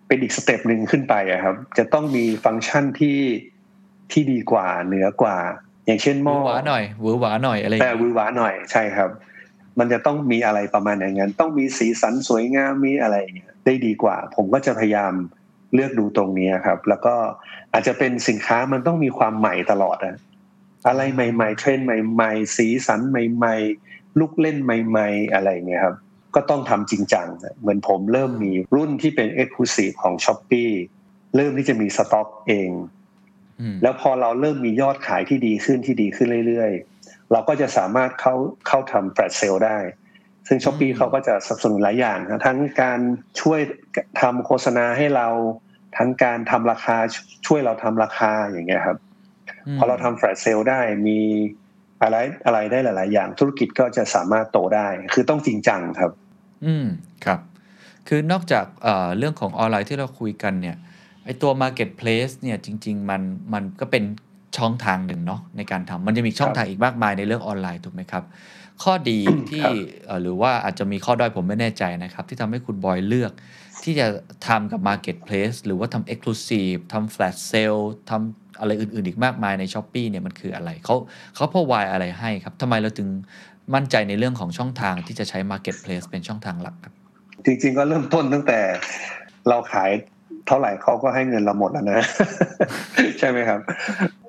เป็นอีกสเต็ปหนึ่งขึ้นไปอะครับ จะต้องมีฟังก์ชันที่ที่ดีกว่าเหนือกว่า อย่างเช่นหหวืม้ออหวาหน่อยหวือหวาหน่อยอะไรอย่างแต่เงี้หวือหวาหน่อยใช่ครับ มันจะต้องมีอะไรประมาณอย่างนั้น ต้องมีสีสันสวยงามมีอะไรอย่างเงี้ยได้ดีกว่า ผมก็จะพยายาม เลือกดูตรงนี้ครับ แล้วก็อาจจะเป็นสินค้ามันต้องมีความใหม่ตลอดอะอะไรใหม่ ๆ เทรนด์ใหม่ ๆ สีสันใหม่ ๆ ลูกเล่นใหม่ ๆ อะไรอย่างเงี้ยครับ ก็ต้องทำจริงจังเหมือนผมเริ่มมีรุ่นที่เป็น exclusive ของ Shopee เริ่มที่จะมีสต็อกเองอืมแล้วพอเราเริ่มมียอดขายที่ดีขึ้นที่ดีขึ้นเรื่อย ๆ เราก็จะสามารถเข้าเข้าทำ flash sale ได้ ซึ่ง Shopee เขาก็จะสนับสนุนหลายอย่างนะทั้งการช่วยทำโฆษณาให้เรา ทั้งการทำราคาช่วยเราทำราคาอย่างเงี้ยครับอืมพอเราทำแฟลชเซลได้มีอะไรอะไรได้หลาย ๆ อย่าง ธุรกิจก็จะสามารถโตได้ คือต้องจริงจังครับ อืมครับ คือนอกจากเอ่อเรื่องของออนไลน์ที่เราคุยกันเนี่ยไอตัว Marketplace เนี่ยจริง ๆ มันมันก็เป็นช่องทางหนึ่งเนาะในการทำมันจะมีช่องทางอีกมากมายในเรื่องออนไลน์ถูกไหมครับ ข้อดีที่เอ่อหรือว่าอาจจะมีข้อด้อยผมไม่แน่ใจนะครับ ที่ทำให้คุณบอยเลือกที่จะทำกับ Marketplace หรือว่าทำ Exclusive ทำ Flash Sale ทำอะไรอื่นๆ อีกมากมายใน s h อ p e e เนี่ยมันคืออะไรเขาเขาพอวายอะไรให้ครับทำไมเราถึงมั่นใจในเรื่องของช่องทางที่จะใช้ Marketplace เป็นช่องทางหลักครับ จริงๆก็เริ่มต้นตั้งแต่เราขายเท่าไหร่เขาก็ให้เงินเราหมดแล้วนะ ใช่ไหมครับ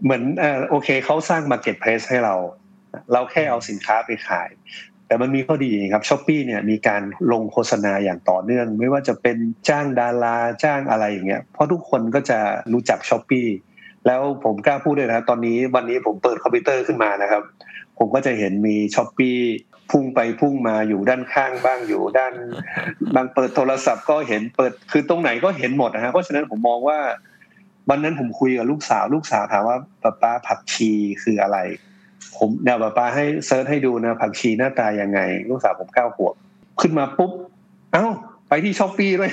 เหมือนเอ่อโอเคเขาสร้าง Marketplace ให้เรา เราแค่เอาสินค้าไปขาย แต่มันมีข้อดีครับ Shopee เนี่ยมีการลงโฆษณาอย่างต่อเนื่อง ไม่ว่าจะเป็นจ้างดาราจ้างอะไรอย่างเงี้ยเพราะทุกคนก็จะรู้จัก Shopee แล้วผมกล้าพูดเลยนะตอนนี้วันนี้ผมเปิดคอมพิวเตอร์ขึ้นมานะครับ ผมก็จะเห็นมี Shopee พุ่งไปพุ่งมาอยู่ด้านข้างบ้างอยู่ด้าน บนบ้างเปิดโทรศัพท์ก็เห็นเปิดคือตรงไหนก็เห็นหมดนะฮะเพราะฉะนั้นผมมองว่าวันนั้นผมคุยกับลูกสาว ลูกสาวถามว่าปะป๊าผักชีคืออะไร ผมเดี๋ยวปะป๊าให้ search ให้ดูนะผักชีหน้าตายังไง ลูกสาวผมเก้าขวบขึ้นมาปุ๊บ เอ้า ไปที่ Shopee ด้วย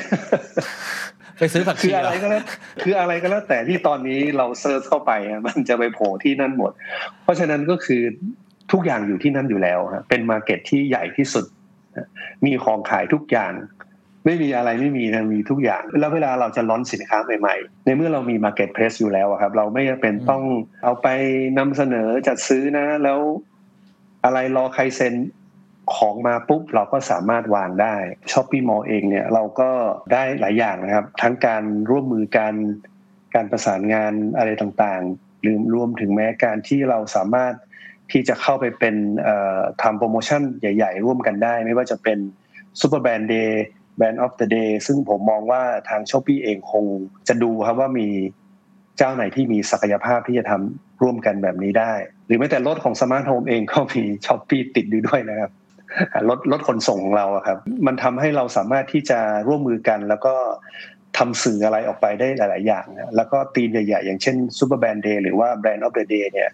ไปซื้อผักชีคืออะไรก็แล้วคืออะไรก็แล้วแต่ที่ตอนนี้เรา search เข้าไปอะมันจะไปโผล่ที่นั่นหมด เพราะฉะนั้นก็คือทุกอย่างอยู่ที่นั่นอยู่แล้วฮะเป็น market ที่ใหญ่ที่สุด มีของขายทุกอย่าง ไม่มีอะไรไม่มีนะมีทุกอย่าง แล้วเวลาเราจะล้อนสินค้าใหม่ๆ ในเมื่อเรามี Marketplace อยู่แล้วอะครับ เราไม่จำเป็นต้องเอาไปนำเสนอจัดซื้อนะ แล้วอะไรรอใครเซ็นของมาปุ๊บเราก็สามารถวางได้ช้อปปี้มอลเองเนี่ยเราก็ได้หลายอย่างนะครับ ทั้งการร่วมมือกันการประสานงานอะไรต่างๆ หรือรวมถึงแม้การที่เราสามารถที่จะเข้าไปเป็นเอ่อทำโปรโมชั่นใหญ่ ๆ ร่วมกันได้ ไม่ว่าจะเป็นSuper Brand Day Brand of the Day ซึ่งผมมองว่าทาง Shopee เองคงจะดูครับว่ามีเจ้าไหนที่มีศักยภาพที่จะทำร่วมกันแบบนี้ได้ หรือแม้แต่รถของ SmartHome เองก็มี Shopee ติดอยู่ด้วยนะครับรถรถขนส่งของเราครับ มันทำให้เราสามารถที่จะร่วมมือกันแล้วก็ทำสื่ออะไรออกไปได้หลาย ๆ อย่างนะแล้วก็ธีมใหญ่ ๆ อย่างเช่น Super Brand Day หรือว่า Brand of the Day เนี่ย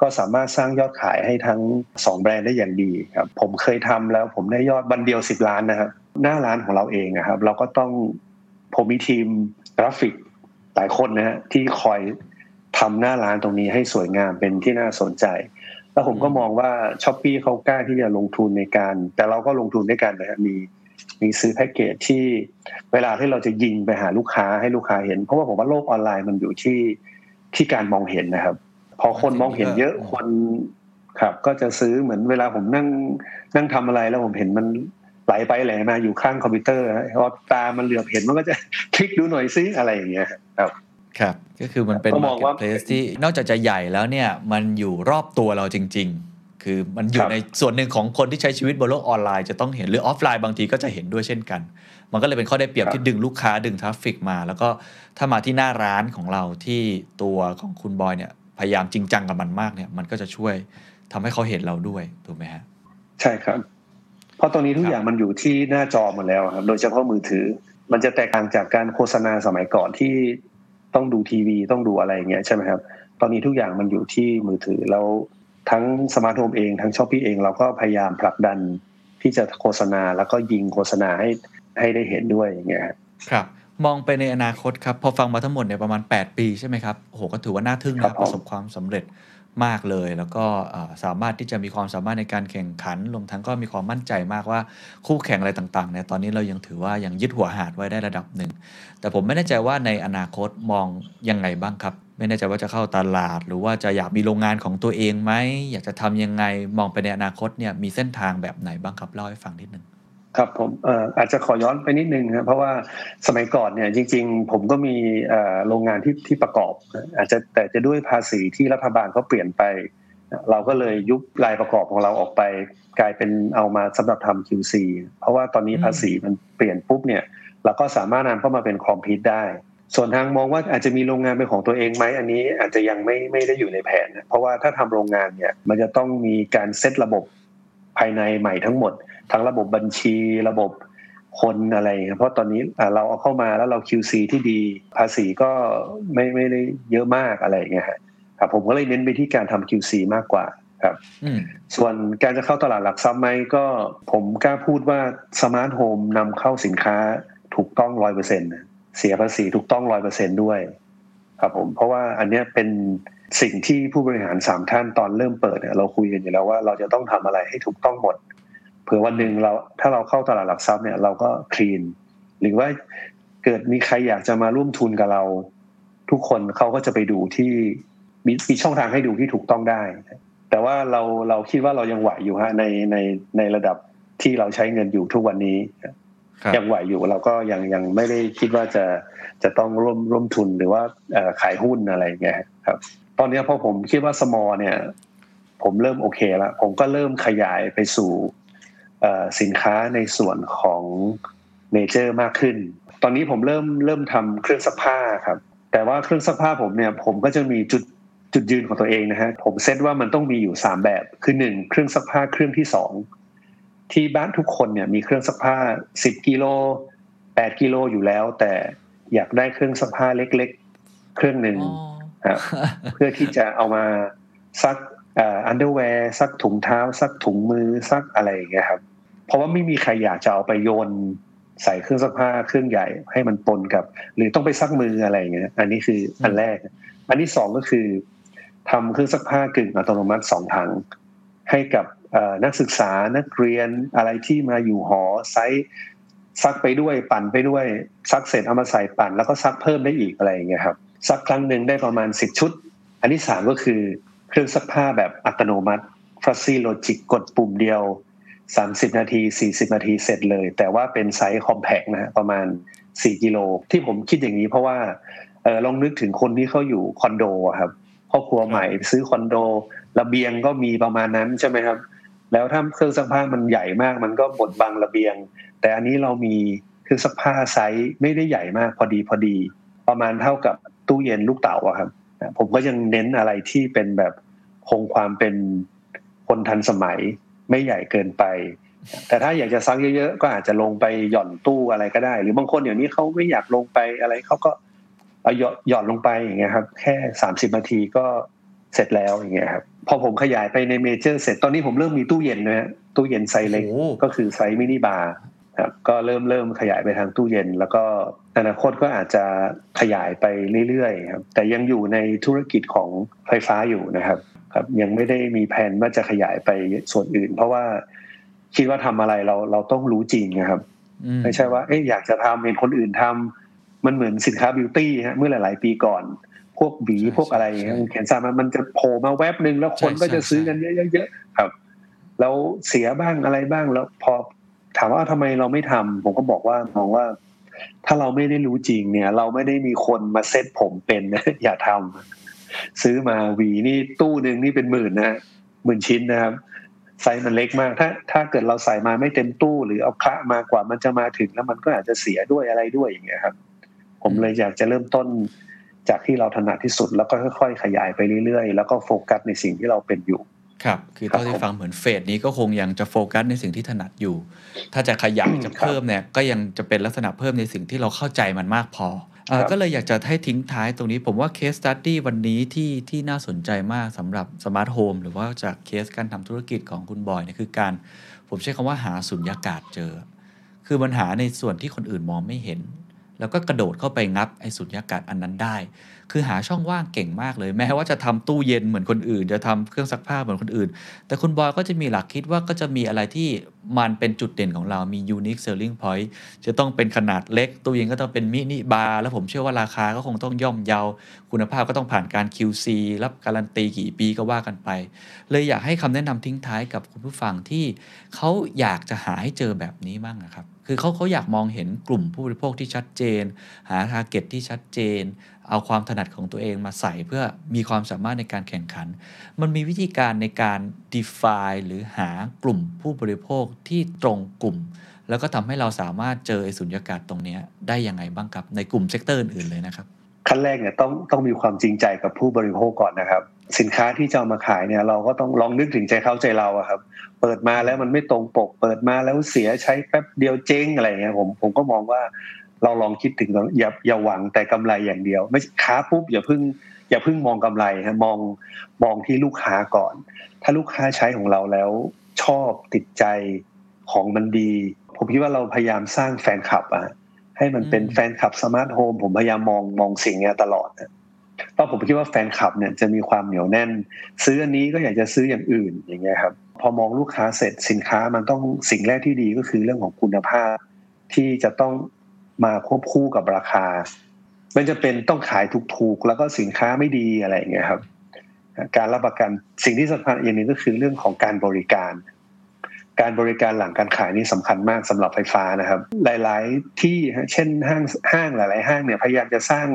ก็สามารถสร้างยอดขายให้ทั้ง 2 แบรนด์ได้อย่างดีครับผมเคยทำแล้วผมได้ยอดวันเดียว 10 ล้านนะครับหน้าร้านของเราเองนะครับ เราก็ต้องผมมีทีมกราฟิกหลายคนนะฮะที่คอยทำหน้าร้านตรงนี้ให้สวยงามเป็นที่น่าสนใจ แล้วผมก็มองว่า Shopee เขากล้าที่จะลงทุนในการ แต่เราก็ลงทุนด้วยกันนะฮะมีมีซื้อแพ็กเกจที่เวลาที่เราจะยิงไปหาลูกค้าให้ลูกค้าเห็น เพราะว่าผมว่าโลกออนไลน์มันอยู่ที่ที่การมองเห็นนะครับ พอคนมองเห็นเยอะคนครับ ก็จะซื้อเหมือนเวลาผมนั่ง นั่งทำอะไรแล้วผมเห็นมันไหลไปไหลมาอยู่ข้างคอมพิวเตอร์ฮะพอตามันเหลือบเห็นมันก็จะคลิกดูหน่อยซิอะไรอย่างเงี้ยครับครับ ก็คือมันเป็นก็มองว่า Marketplace ที่นอกจากจะใหญ่แล้วเนี่ยมันอยู่รอบตัวเราจริง ๆ คือมันอยู่ครับในส่วนหนึ่งของคนที่ใช้ชีวิตบนโลกออนไลน์จะต้องเห็นหรือออฟไลน์บางทีก็จะเห็นด้วยเช่นกัน มันก็เลยเป็นข้อได้เปรียบครับที่ดึงลูกค้าดึง traffic มา แล้วก็ถ้ามาที่หน้าร้านของเราที่ตัวของคุณบอยเนี่ย พยายามจริงจังกับมันมากเนี่ยมันก็จะช่วยทำให้เขาเห็นเราด้วยถูกไหมฮะใช่ครับ เพราะตอนนี้ครับทุกอย่างมันอยู่ที่หน้าจอหมดแล้วครับ โดยเฉพาะมือถือ มันจะแตกต่างจากการโฆษณาสมัยก่อนที่ต้องดูทีวีต้องดูอะไรอย่างเงี้ยใช่ไหมครับ ตอนนี้ทุกอย่างมันอยู่ที่มือถือแล้วทั้ง SmartHome เองทั้ง Shopee เองเราก็พยายามผลักดันที่จะโฆษณาแล้วก็ยิงโฆษณาให้ให้ได้เห็นด้วยอย่างเงี้ยครับครับ มองไปในอนาคตครับ พอฟังมาทั้งหมดเนี่ยประมาณ 8 ปีใช่ไหมครับโอ้โหก็ถือว่าน่าทึ่งครันะบผมประสบความสำเร็จมากเลย แล้วก็เอ่อสามารถที่จะมีความสามารถในการแข่งขันรวมทั้งก็มีความมั่นใจมากว่าคู่แข่งอะไรต่างๆเนี่ยตอนนี้เรายังถือว่ายังยึดหัวหาดไว้ได้ระดับหนึ่ง แต่ผมไม่แน่ใจว่าในอนาคตมองยังไงบ้างครับ ไม่แน่ใจว่าจะเข้าตลาด หรือว่าจะอยากมีโรงงานของตัวเองไหมอยากจะทำยังไงมองไปในอนาคตเนี่ยมีเส้นทางแบบไหนบ้างครับเล่าให้ฟังนิดนึง ครับผมเอ่ออาจจะขอย้อนไปนิดนึงครับเพราะว่าสมัยก่อนเนี่ยจริง ๆ ผมก็มีเอ่อโรงงานที่ที่ประกอบ อาจจะแต่จะด้วยภาษีที่รัฐบาลเขาเปลี่ยนไป เราก็เลยยุบรายประกอบของเราออกไป กลายเป็นเอามาสำหรับทำ QC เพราะว่าตอนนี้อืมภาษีมันเปลี่ยนปุ๊บเนี่ย เราก็สามารถนำเข้ามาเป็นคอมพิวได้ ส่วนทางมองว่าอาจจะมีโรงงานเป็นของตัวเองไหมอันนี้อาจจะยังไม่ไม่ได้อยู่ในแผนนะเพราะว่าถ้าทำโรงงานเนี่ยมันจะต้องมีการเซตระบบภายในใหม่ทั้งหมด ทั้งระบบบัญชีระบบคนอะไรเพราะตอนนี้เราเอาเข้ามาแล้วเรา QC ที่ดี ภาษีก็ไม่ไม่ได้เยอะมากอะไรเงี้ยครับผมก็เลยเน้นไปที่การทำ QC มากกว่าครับส่วนการจะเข้าตลาดหลักทรัพย์ไหมก็ผมกล้าพูดว่าสมาร์ทโฮมนำเข้าสินค้าถูกต้องร้อยเปอร์เซ็นต์เสียภาษีถูกต้องร้อยเปอร์เซ็นด้วย ครับผมเพราะว่าอันนี้เป็นสิ่งที่ผู้บริหารสามท่านตอนเริ่มเปิดเนี่ยเราคุยกันอยู่แล้วว่าเราจะต้องทำอะไรให้ถูกต้องหมด เผื่อวันหนึ่งเราถ้าเราเข้าตลาดหลักทรัพย์เนี่ยเราก็คลีน หรือว่าเกิดมีใครอยากจะมาร่วมทุนกับเรา ทุกคนเขาก็จะไปดูที่มีมีช่องทางให้ดูที่ถูกต้องได้ แต่ว่าเราเราคิดว่าเรายังไหวอยู่ฮะในในในระดับที่เราใช้เงินอยู่ทุกวันนี้ยังไหวอยู่เราก็ยังยังไม่ได้คิดว่าจะจะต้องร่วมร่วมทุนหรือว่าขายหุ้นอะไรเงี้ยครับ ตอนนี้พอผมคิดว่าสมอเนี่ย ผมเริ่มโอเคแล้วผมก็เริ่มขยายไปสู่ สินค้าในส่วนของเมเจอร์มากขึ้น ตอนนี้ผมเริ่มเริ่มทำเครื่องซักผ้าครับ แต่ว่าเครื่องซักผ้าผมเนี่ยผมก็จะมีจุดจุดยืนของตัวเองนะฮะผมเซตว่ามันต้องมีอยู่สามแบบ คือหนึ่งเครื่องซักผ้าเครื่องที่สองที่บ้านทุกคนเนี่ยมีเครื่องซักผ้าสิบกิโลแปดกิโลอยู่แล้ว แต่อยากได้เครื่องซักผ้าเล็ก ๆ เครื่องหนึ่งเพื่อที่จะเอามาซัก underwear ซักถุงเท้า ซักถุงมือซักอะไรอย่างเงี้ยครับ เพราะว่าไม่มีใครอยากจะเอาไปโยนใส่เครื่องซักผ้าเครื่องใหญ่ให้มันปนกับ หรือต้องไปซักมืออะไรอย่างเงี้ย อันนี้คืออันแรก อันที่สองก็คือทำเครื่องซักผ้ากึ่งอัตโนมัติสองถังให้กับนักศึกษานักเรียนอะไรที่มาอยู่หอไซส์ซักไปด้วยปั่นไปด้วย ซักเสร็จเอามาใส่ปั่น แล้วก็ซักเพิ่มได้อีกอะไรอย่างเงี้ยครับซักครั้งหนึ่งได้ประมาณสิบชุด อันที่สามก็คือเครื่องซักผ้าแบบอัตโนมัติ fuzzy logic กดปุ่มเดียว สามสิบนาทีสี่สิบนาทีเสร็จเลย แต่ว่าเป็นไซส์ compact นะฮะประมาณสี่กิโลที่ผมคิดอย่างนี้เพราะว่าเออลองนึกถึงคนที่เขาอยู่คอนโดครับครอบครัวใหม่ซื้อคอนโดระเบียงก็มีประมาณนั้นใช่ไหมครับ แล้วถ้าเครื่องซักผ้ามันใหญ่มาก มันก็บดบังระเบียง แต่อันนี้เรามีเครื่องซักผ้าไซส์ไม่ได้ใหญ่มากพอดีพอดี ประมาณเท่ากับตู้เย็นลูกเต๋าครับผมก็ยังเน้นอะไรที่เป็นแบบคงความเป็นคนทันสมัย ไม่ใหญ่เกินไป แต่ถ้าอยากจะซักเยอะๆก็อาจจะลงไปหย่อนตู้อะไรก็ได้ หรือบางคนเดี๋ยวนี้เขาไม่อยากลงไปอะไรเขาก็เอาหย่อนลงไปอย่างเงี้ยครับ แค่สามสิบนาทีก็เสร็จแล้วอย่างเงี้ยครับพอผมขยายไปใน major เสร็จตอนนี้ผมเริ่มมีตู้เย็นนะฮะตู้เย็นไซส์เล็กก็คือไซส์มินิบาร์ครับก็เริ่มเริ่มขยายไปทางตู้เย็น แล้วก็อนาคตก็อาจจะขยายไปเรื่อยๆครับแต่ยังอยู่ในธุรกิจของไฟฟ้าอยู่นะครับ ครับ ยังไม่ได้มีแผนว่าจะขยายไปส่วนอื่น เพราะว่าคิดว่าทำอะไรเราเราต้องรู้จริงนะครับไม่ใช่ว่าเอ๊ะอยากจะทำเห็นคนอื่นทำมันเหมือนสินค้าบิวตี้ฮะเมื่อหลาย ๆ ปีก่อน พวกบีพวกอะไรเขียนซามันมันจะโผล่มาแวบหนึ่งแล้วคนก็จะซื้อกันเยอะๆครับ แล้วเสียบ้างอะไรบ้างแล้วพอถามว่าทำไมเราไม่ทำผมก็บอกว่ามองว่า ถ้าเราไม่ได้รู้จริงเนี่ย เราไม่ได้มีคนมาเซ็ตผมเป็นนะอย่าทำ ซื้อมาวีนี่ตู้หนึ่งนี่เป็นหมื่นนะหมื่นชิ้นนะครับไซส์มันเล็กมาก ถ้าถ้าเกิดเราใส่มาไม่เต็มตู้ หรือเอาคละมากว่ามันจะมาถึงแล้วมันก็อาจจะเสียด้วยอะไรด้วยอย่างเงี้ยครับ ผมเลยอยากจะเริ่มต้นจากที่เราถนัดที่สุดแล้วก็ค่อย ๆ ขยายไปเรื่อยๆ แล้วก็โฟกัสในสิ่งที่เราเป็นอยู่ ครับคือเท่าที่ฟังเหมือน phase นี้ก็คงยังจะโฟกัสในสิ่งที่ถนัดอยู่ ถ้าจะขยายจะเพิ่มเนี่ยก็ยังจะเป็นลักษณะเพิ่มในสิ่งที่เราเข้าใจมันมากพอก็เลยอยากจะให้ทิ้งท้ายตรงนี้ผมว่า case study วันนี้ที่ที่น่าสนใจมากสำหรับสมาร์ทโฮมหรือว่าจากเคสการทำธุรกิจของคุณบอยเนี่ยคือการ ผมใช้คำว่าหาสุญญากาศเจอ คือปัญหาในส่วนที่คนอื่นมองไม่เห็น แล้วก็กระโดดเข้าไปงับไอ้สุญญากาศอันนั้นได้ คือหาช่องว่างเก่งมากเลย แม้ว่าจะทำตู้เย็นเหมือนคนอื่น จะทำเครื่องซักผ้าเหมือนคนอื่น แต่คุณบอยก็จะมีหลักคิดว่าก็จะมีอะไรที่มันเป็นจุดเด่นของเรามี unique selling point จะต้องเป็นขนาดเล็ก ตู้เย็นก็ต้องเป็นมินิบาร์แล้วผมเชื่อว่าราคาก็คงต้องย่อมเยา คุณภาพก็ต้องผ่านการ QC รับการันตีกี่ปีก็ว่ากันไป เลยอยากให้คำแนะนำทิ้งท้ายกับคุณผู้ฟังที่เขาอยากจะหาให้เจอแบบนี้บ้างนะครับ คือเขาเขาอยากมองเห็นกลุ่มผู้บริโภคที่ชัดเจน หา target ที่ชัดเจน เอาความถนัดของตัวเองมาใส่เพื่อมีความสามารถในการแข่งขัน มันมีวิธีการในการ define หรือหากลุ่มผู้บริโภคที่ตรงกลุ่ม แล้วก็ทำให้เราสามารถเจอไอ้สุญญากาศตรงนี้ได้ยังไงบ้างครับในกลุ่ม sector อื่นๆเลยนะครับ ขั้นแรกเนี่ยต้องต้องมีความจริงใจกับผู้บริโภคก่อนนะครับ สินค้าที่จะเอามาขายเนี่ย เราก็ต้องลองนึกถึงใจเขาใจเราอะครับ เปิดมาแล้วมันไม่ตรงปก เปิดมาแล้วเสียใช้แป๊บเดียวเจ๊งอะไรเงี้ยผมผมก็มองว่าเราลองคิดถึงอย่าอย่าหวังแต่กำไรอย่างเดียว ไม่ค้าปุ๊บอย่าเพิ่งอย่าเพิ่งมองกำไรฮะมองมองที่ลูกค้าก่อน ถ้าลูกค้าใช้ของเราแล้วชอบติดใจของมันดี ผมคิดว่าเราพยายามสร้างแฟนคลับอะ ให้มันเป็นอืมแฟนคลับสมาร์ทโฮมผมพยายามมองมองสิ่งเนี้ยตลอดนะเพราะผมคิดว่าแฟนคลับเนี่ยจะมีความเหนียวแน่น ซื้ออันนี้ก็อยากจะซื้ออย่างอื่นอย่างเงี้ยครับ พอมองลูกค้าเสร็จสินค้ามันต้องสิ่งแรกที่ดีก็คือเรื่องของคุณภาพ ที่จะต้องมาควบคู่กับราคา มันจะเป็นต้องขายถูกๆแล้วก็สินค้าไม่ดีอะไรอย่างเงี้ยครับ การรับประกันสิ่งที่สำคัญอย่างหนึงก็คือเรื่องของการบริการ การบริการหลังการขายนี่สำคัญมากสำหรับไฟฟ้านะครับ หลาย ๆ ที่เช่นห้างห้างหลาย ๆ ห้างเนี่ยพยายามจะสร้าง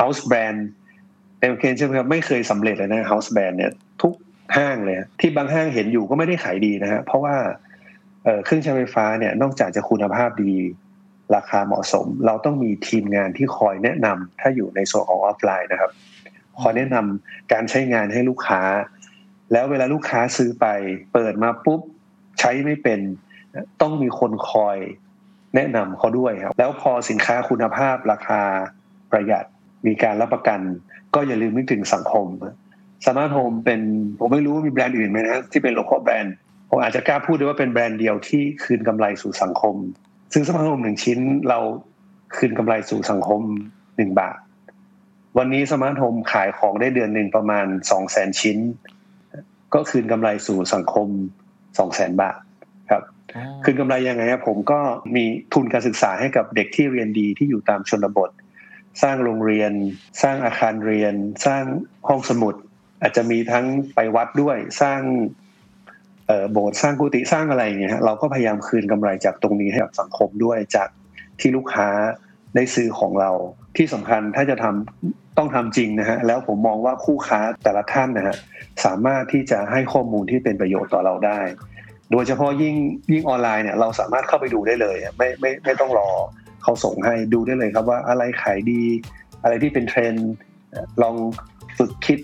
house brand แต่โอเคใช่ไหมครับไม่เคยสำเร็จเลยนะ house brand เนี่ยทุกห้างเลยที่บางห้างเห็นอยู่ก็ไม่ได้ขายดีนะฮะเพราะว่าเครื่องใช้ไฟฟ้าเนี่ยนอกจากจะคุณภาพดีราคาเหมาะสม เราต้องมีทีมงานที่คอยแนะนำถ้าอยู่ในโซนของออฟไลน์นะครับ คอยแนะนำการใช้งานให้ลูกค้า แล้วเวลาลูกค้าซื้อไป เปิดมาปุ๊บ ใช้ไม่เป็นต้องมีคนคอยแนะนำเขาด้วยครับ แล้วพอสินค้าคุณภาพราคาประหยัดมีการรับประกัน ก็อย่าลืมนึกถึงสังคมสมาร์ทโฮมเป็นผมไม่รู้ว่ามีแบรนด์อื่นไหมนะที่เป็น local brand ผมอาจจะกล้าพูดได้ว่าเป็นแบรนด์เดียวที่คืนกำไรสู่สังคม ซึ่งสมาร์ทโฮมหนึ่งชิ้นเราคืนกำไรสู่สังคมหนึ่งบาท วันนี้สมาร์ทโฮมขายของได้เดือนหนึ่งประมาณสองแสนชิ้น ก็คืนกำไรสู่สังคม สองแสนบาทครับคืนกำไรยังไงครับผมก็มีทุนการศึกษาให้กับเด็กที่เรียนดีที่อยู่ตามชนบท สร้างโรงเรียน สร้างอาคารเรียน สร้างห้องสมุด อาจจะมีทั้งไปวัดด้วยสร้างเอ่อโบสถ์สร้างกุฏิสร้างอะไรอย่างเงี้ยฮะเราก็พยายามคืนกำไรจากตรงนี้ให้กับสังคมด้วยจากที่ลูกค้าได้ซื้อของเรา ที่สำคัญถ้าจะทำต้องทำจริงนะฮะแล้วผมมองว่าคู่ค้าแต่ละท่านนะฮะสามารถที่จะให้ข้อมูลที่เป็นประโยชน์ต่อเราได้ โดยเฉพาะยิ่งยิ่งออนไลน์เนี่ยเราสามารถเข้าไปดูได้เลยไม่ไม่ไม่ต้องรอเขาส่งให้ดูได้เลยครับว่าอะไรขายดี อะไรที่เป็นเทรนด์ลองฝึกคิด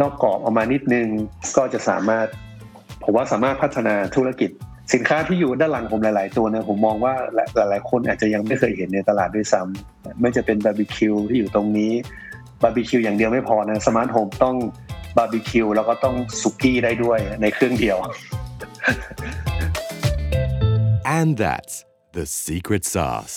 นอกกรอบออกมานิดนึงก็จะสามารถ ผมว่าสามารถพัฒนาธุรกิจ สินค้าที่อยู่ด้านหลังผมหลาย ๆ ตัวเนี่ยผมมองว่าหลาย ๆ คนอาจจะยังไม่เคยเห็นในตลาดด้วยซ้ำไม่จะเป็นบาร์บีคิวที่อยู่ตรงนี้บาร์บีคิวอย่างเดียวไม่พอนะสมาร์ทโฮมต้องบาร์บีคิวแล้วก็ต้องสุกี้ได้ด้วยในเครื่องเดียว And that's the secret sauce.